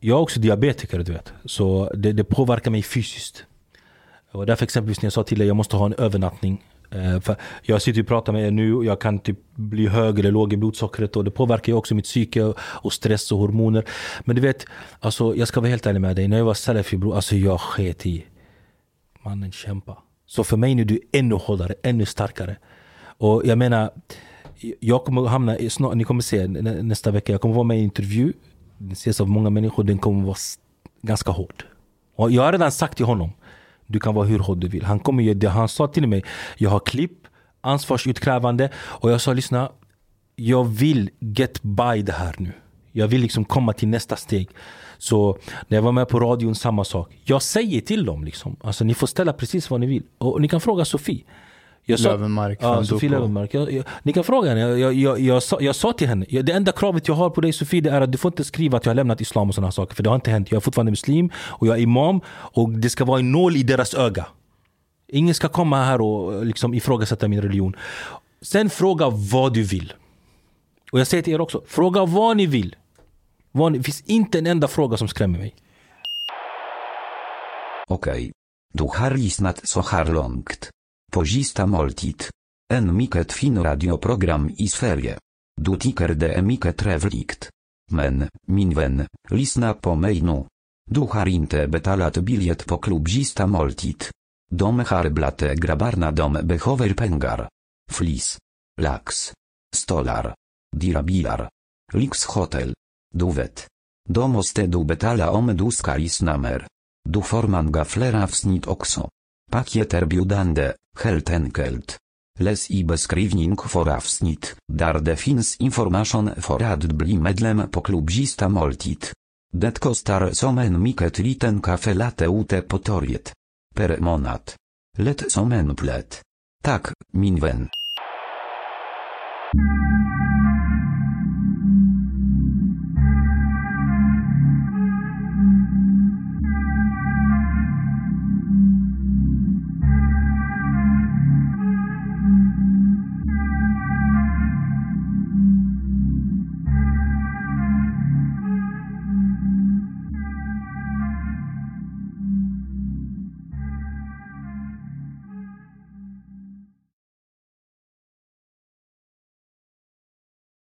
Jag är också diabetiker, du vet. Så det, det påverkar mig fysiskt. Och därför exempelvis när jag sa till dig, jag måste ha en övernattning. Eh, för jag sitter och pratar med er nu och jag kan typ bli hög eller låg i blodsockret och det påverkar ju också mitt psyke och stress och hormoner. Men du vet, alltså, jag ska vara helt ärlig med dig. När jag var salafi bror, alltså jag sket i. Mannen kämpa. Så för mig nu är du ännu hårdare, ännu starkare. Och jag menar, jag kommer hamna, snart, ni kommer se nästa vecka, jag kommer vara med i en intervju. Den ses av många människor, den kommer vara ganska hård. Och jag har redan sagt till honom, du kan vara hur hård du vill. Han, kommer göra det, han sa till mig, jag har klipp, ansvarsutkrävande och jag sa lyssna, jag vill get by det här nu. Jag vill liksom komma till nästa steg. Så när jag var med på radion, samma sak. Jag säger till dem liksom, alltså ni får ställa precis vad ni vill. Och ni kan fråga Sofie. Jag sa, Lövenmark ja, Sofie Lövenmark. Jag, jag, ni kan fråga henne. Jag, jag, jag, sa, jag sa till henne, det enda kravet jag har på dig Sofie det är att du får inte skriva att jag har lämnat islam och sådana saker. För det har inte hänt. Jag är fortfarande muslim och jag är imam och det ska vara en nål i deras öga. Ingen ska komma här och liksom ifrågasätta min religion. Sen fråga vad du vill. Och jag säger till er också, fråga vad ni vill. Vad ni, det finns inte en enda fråga som skrämmer mig. Okej. Okay. Du har lyssnat så här långt. Pozista moltit. En miket fin radioprogram i sferie. Du tiker de emiket revlikt. Men, minwen, lisna po mejnu. Du har inte betalat biliet po klubzista moltit. Dom harblate grabarna dom behover pengar. Flis. Lax. Stolar. Dirabilar. Lix hotel. Duwet. Domostedu betala om du lisnamer. Du forman gaflera wsnit okso. Pakieter biudande, helt enkelt. Les i beskrivning for avsnit, dar defins information for bli medlem po klubzista moltit. Det kostar somen miket liten kafe late ute potoriet. Per monat. Let somen plet. Tak, minwen.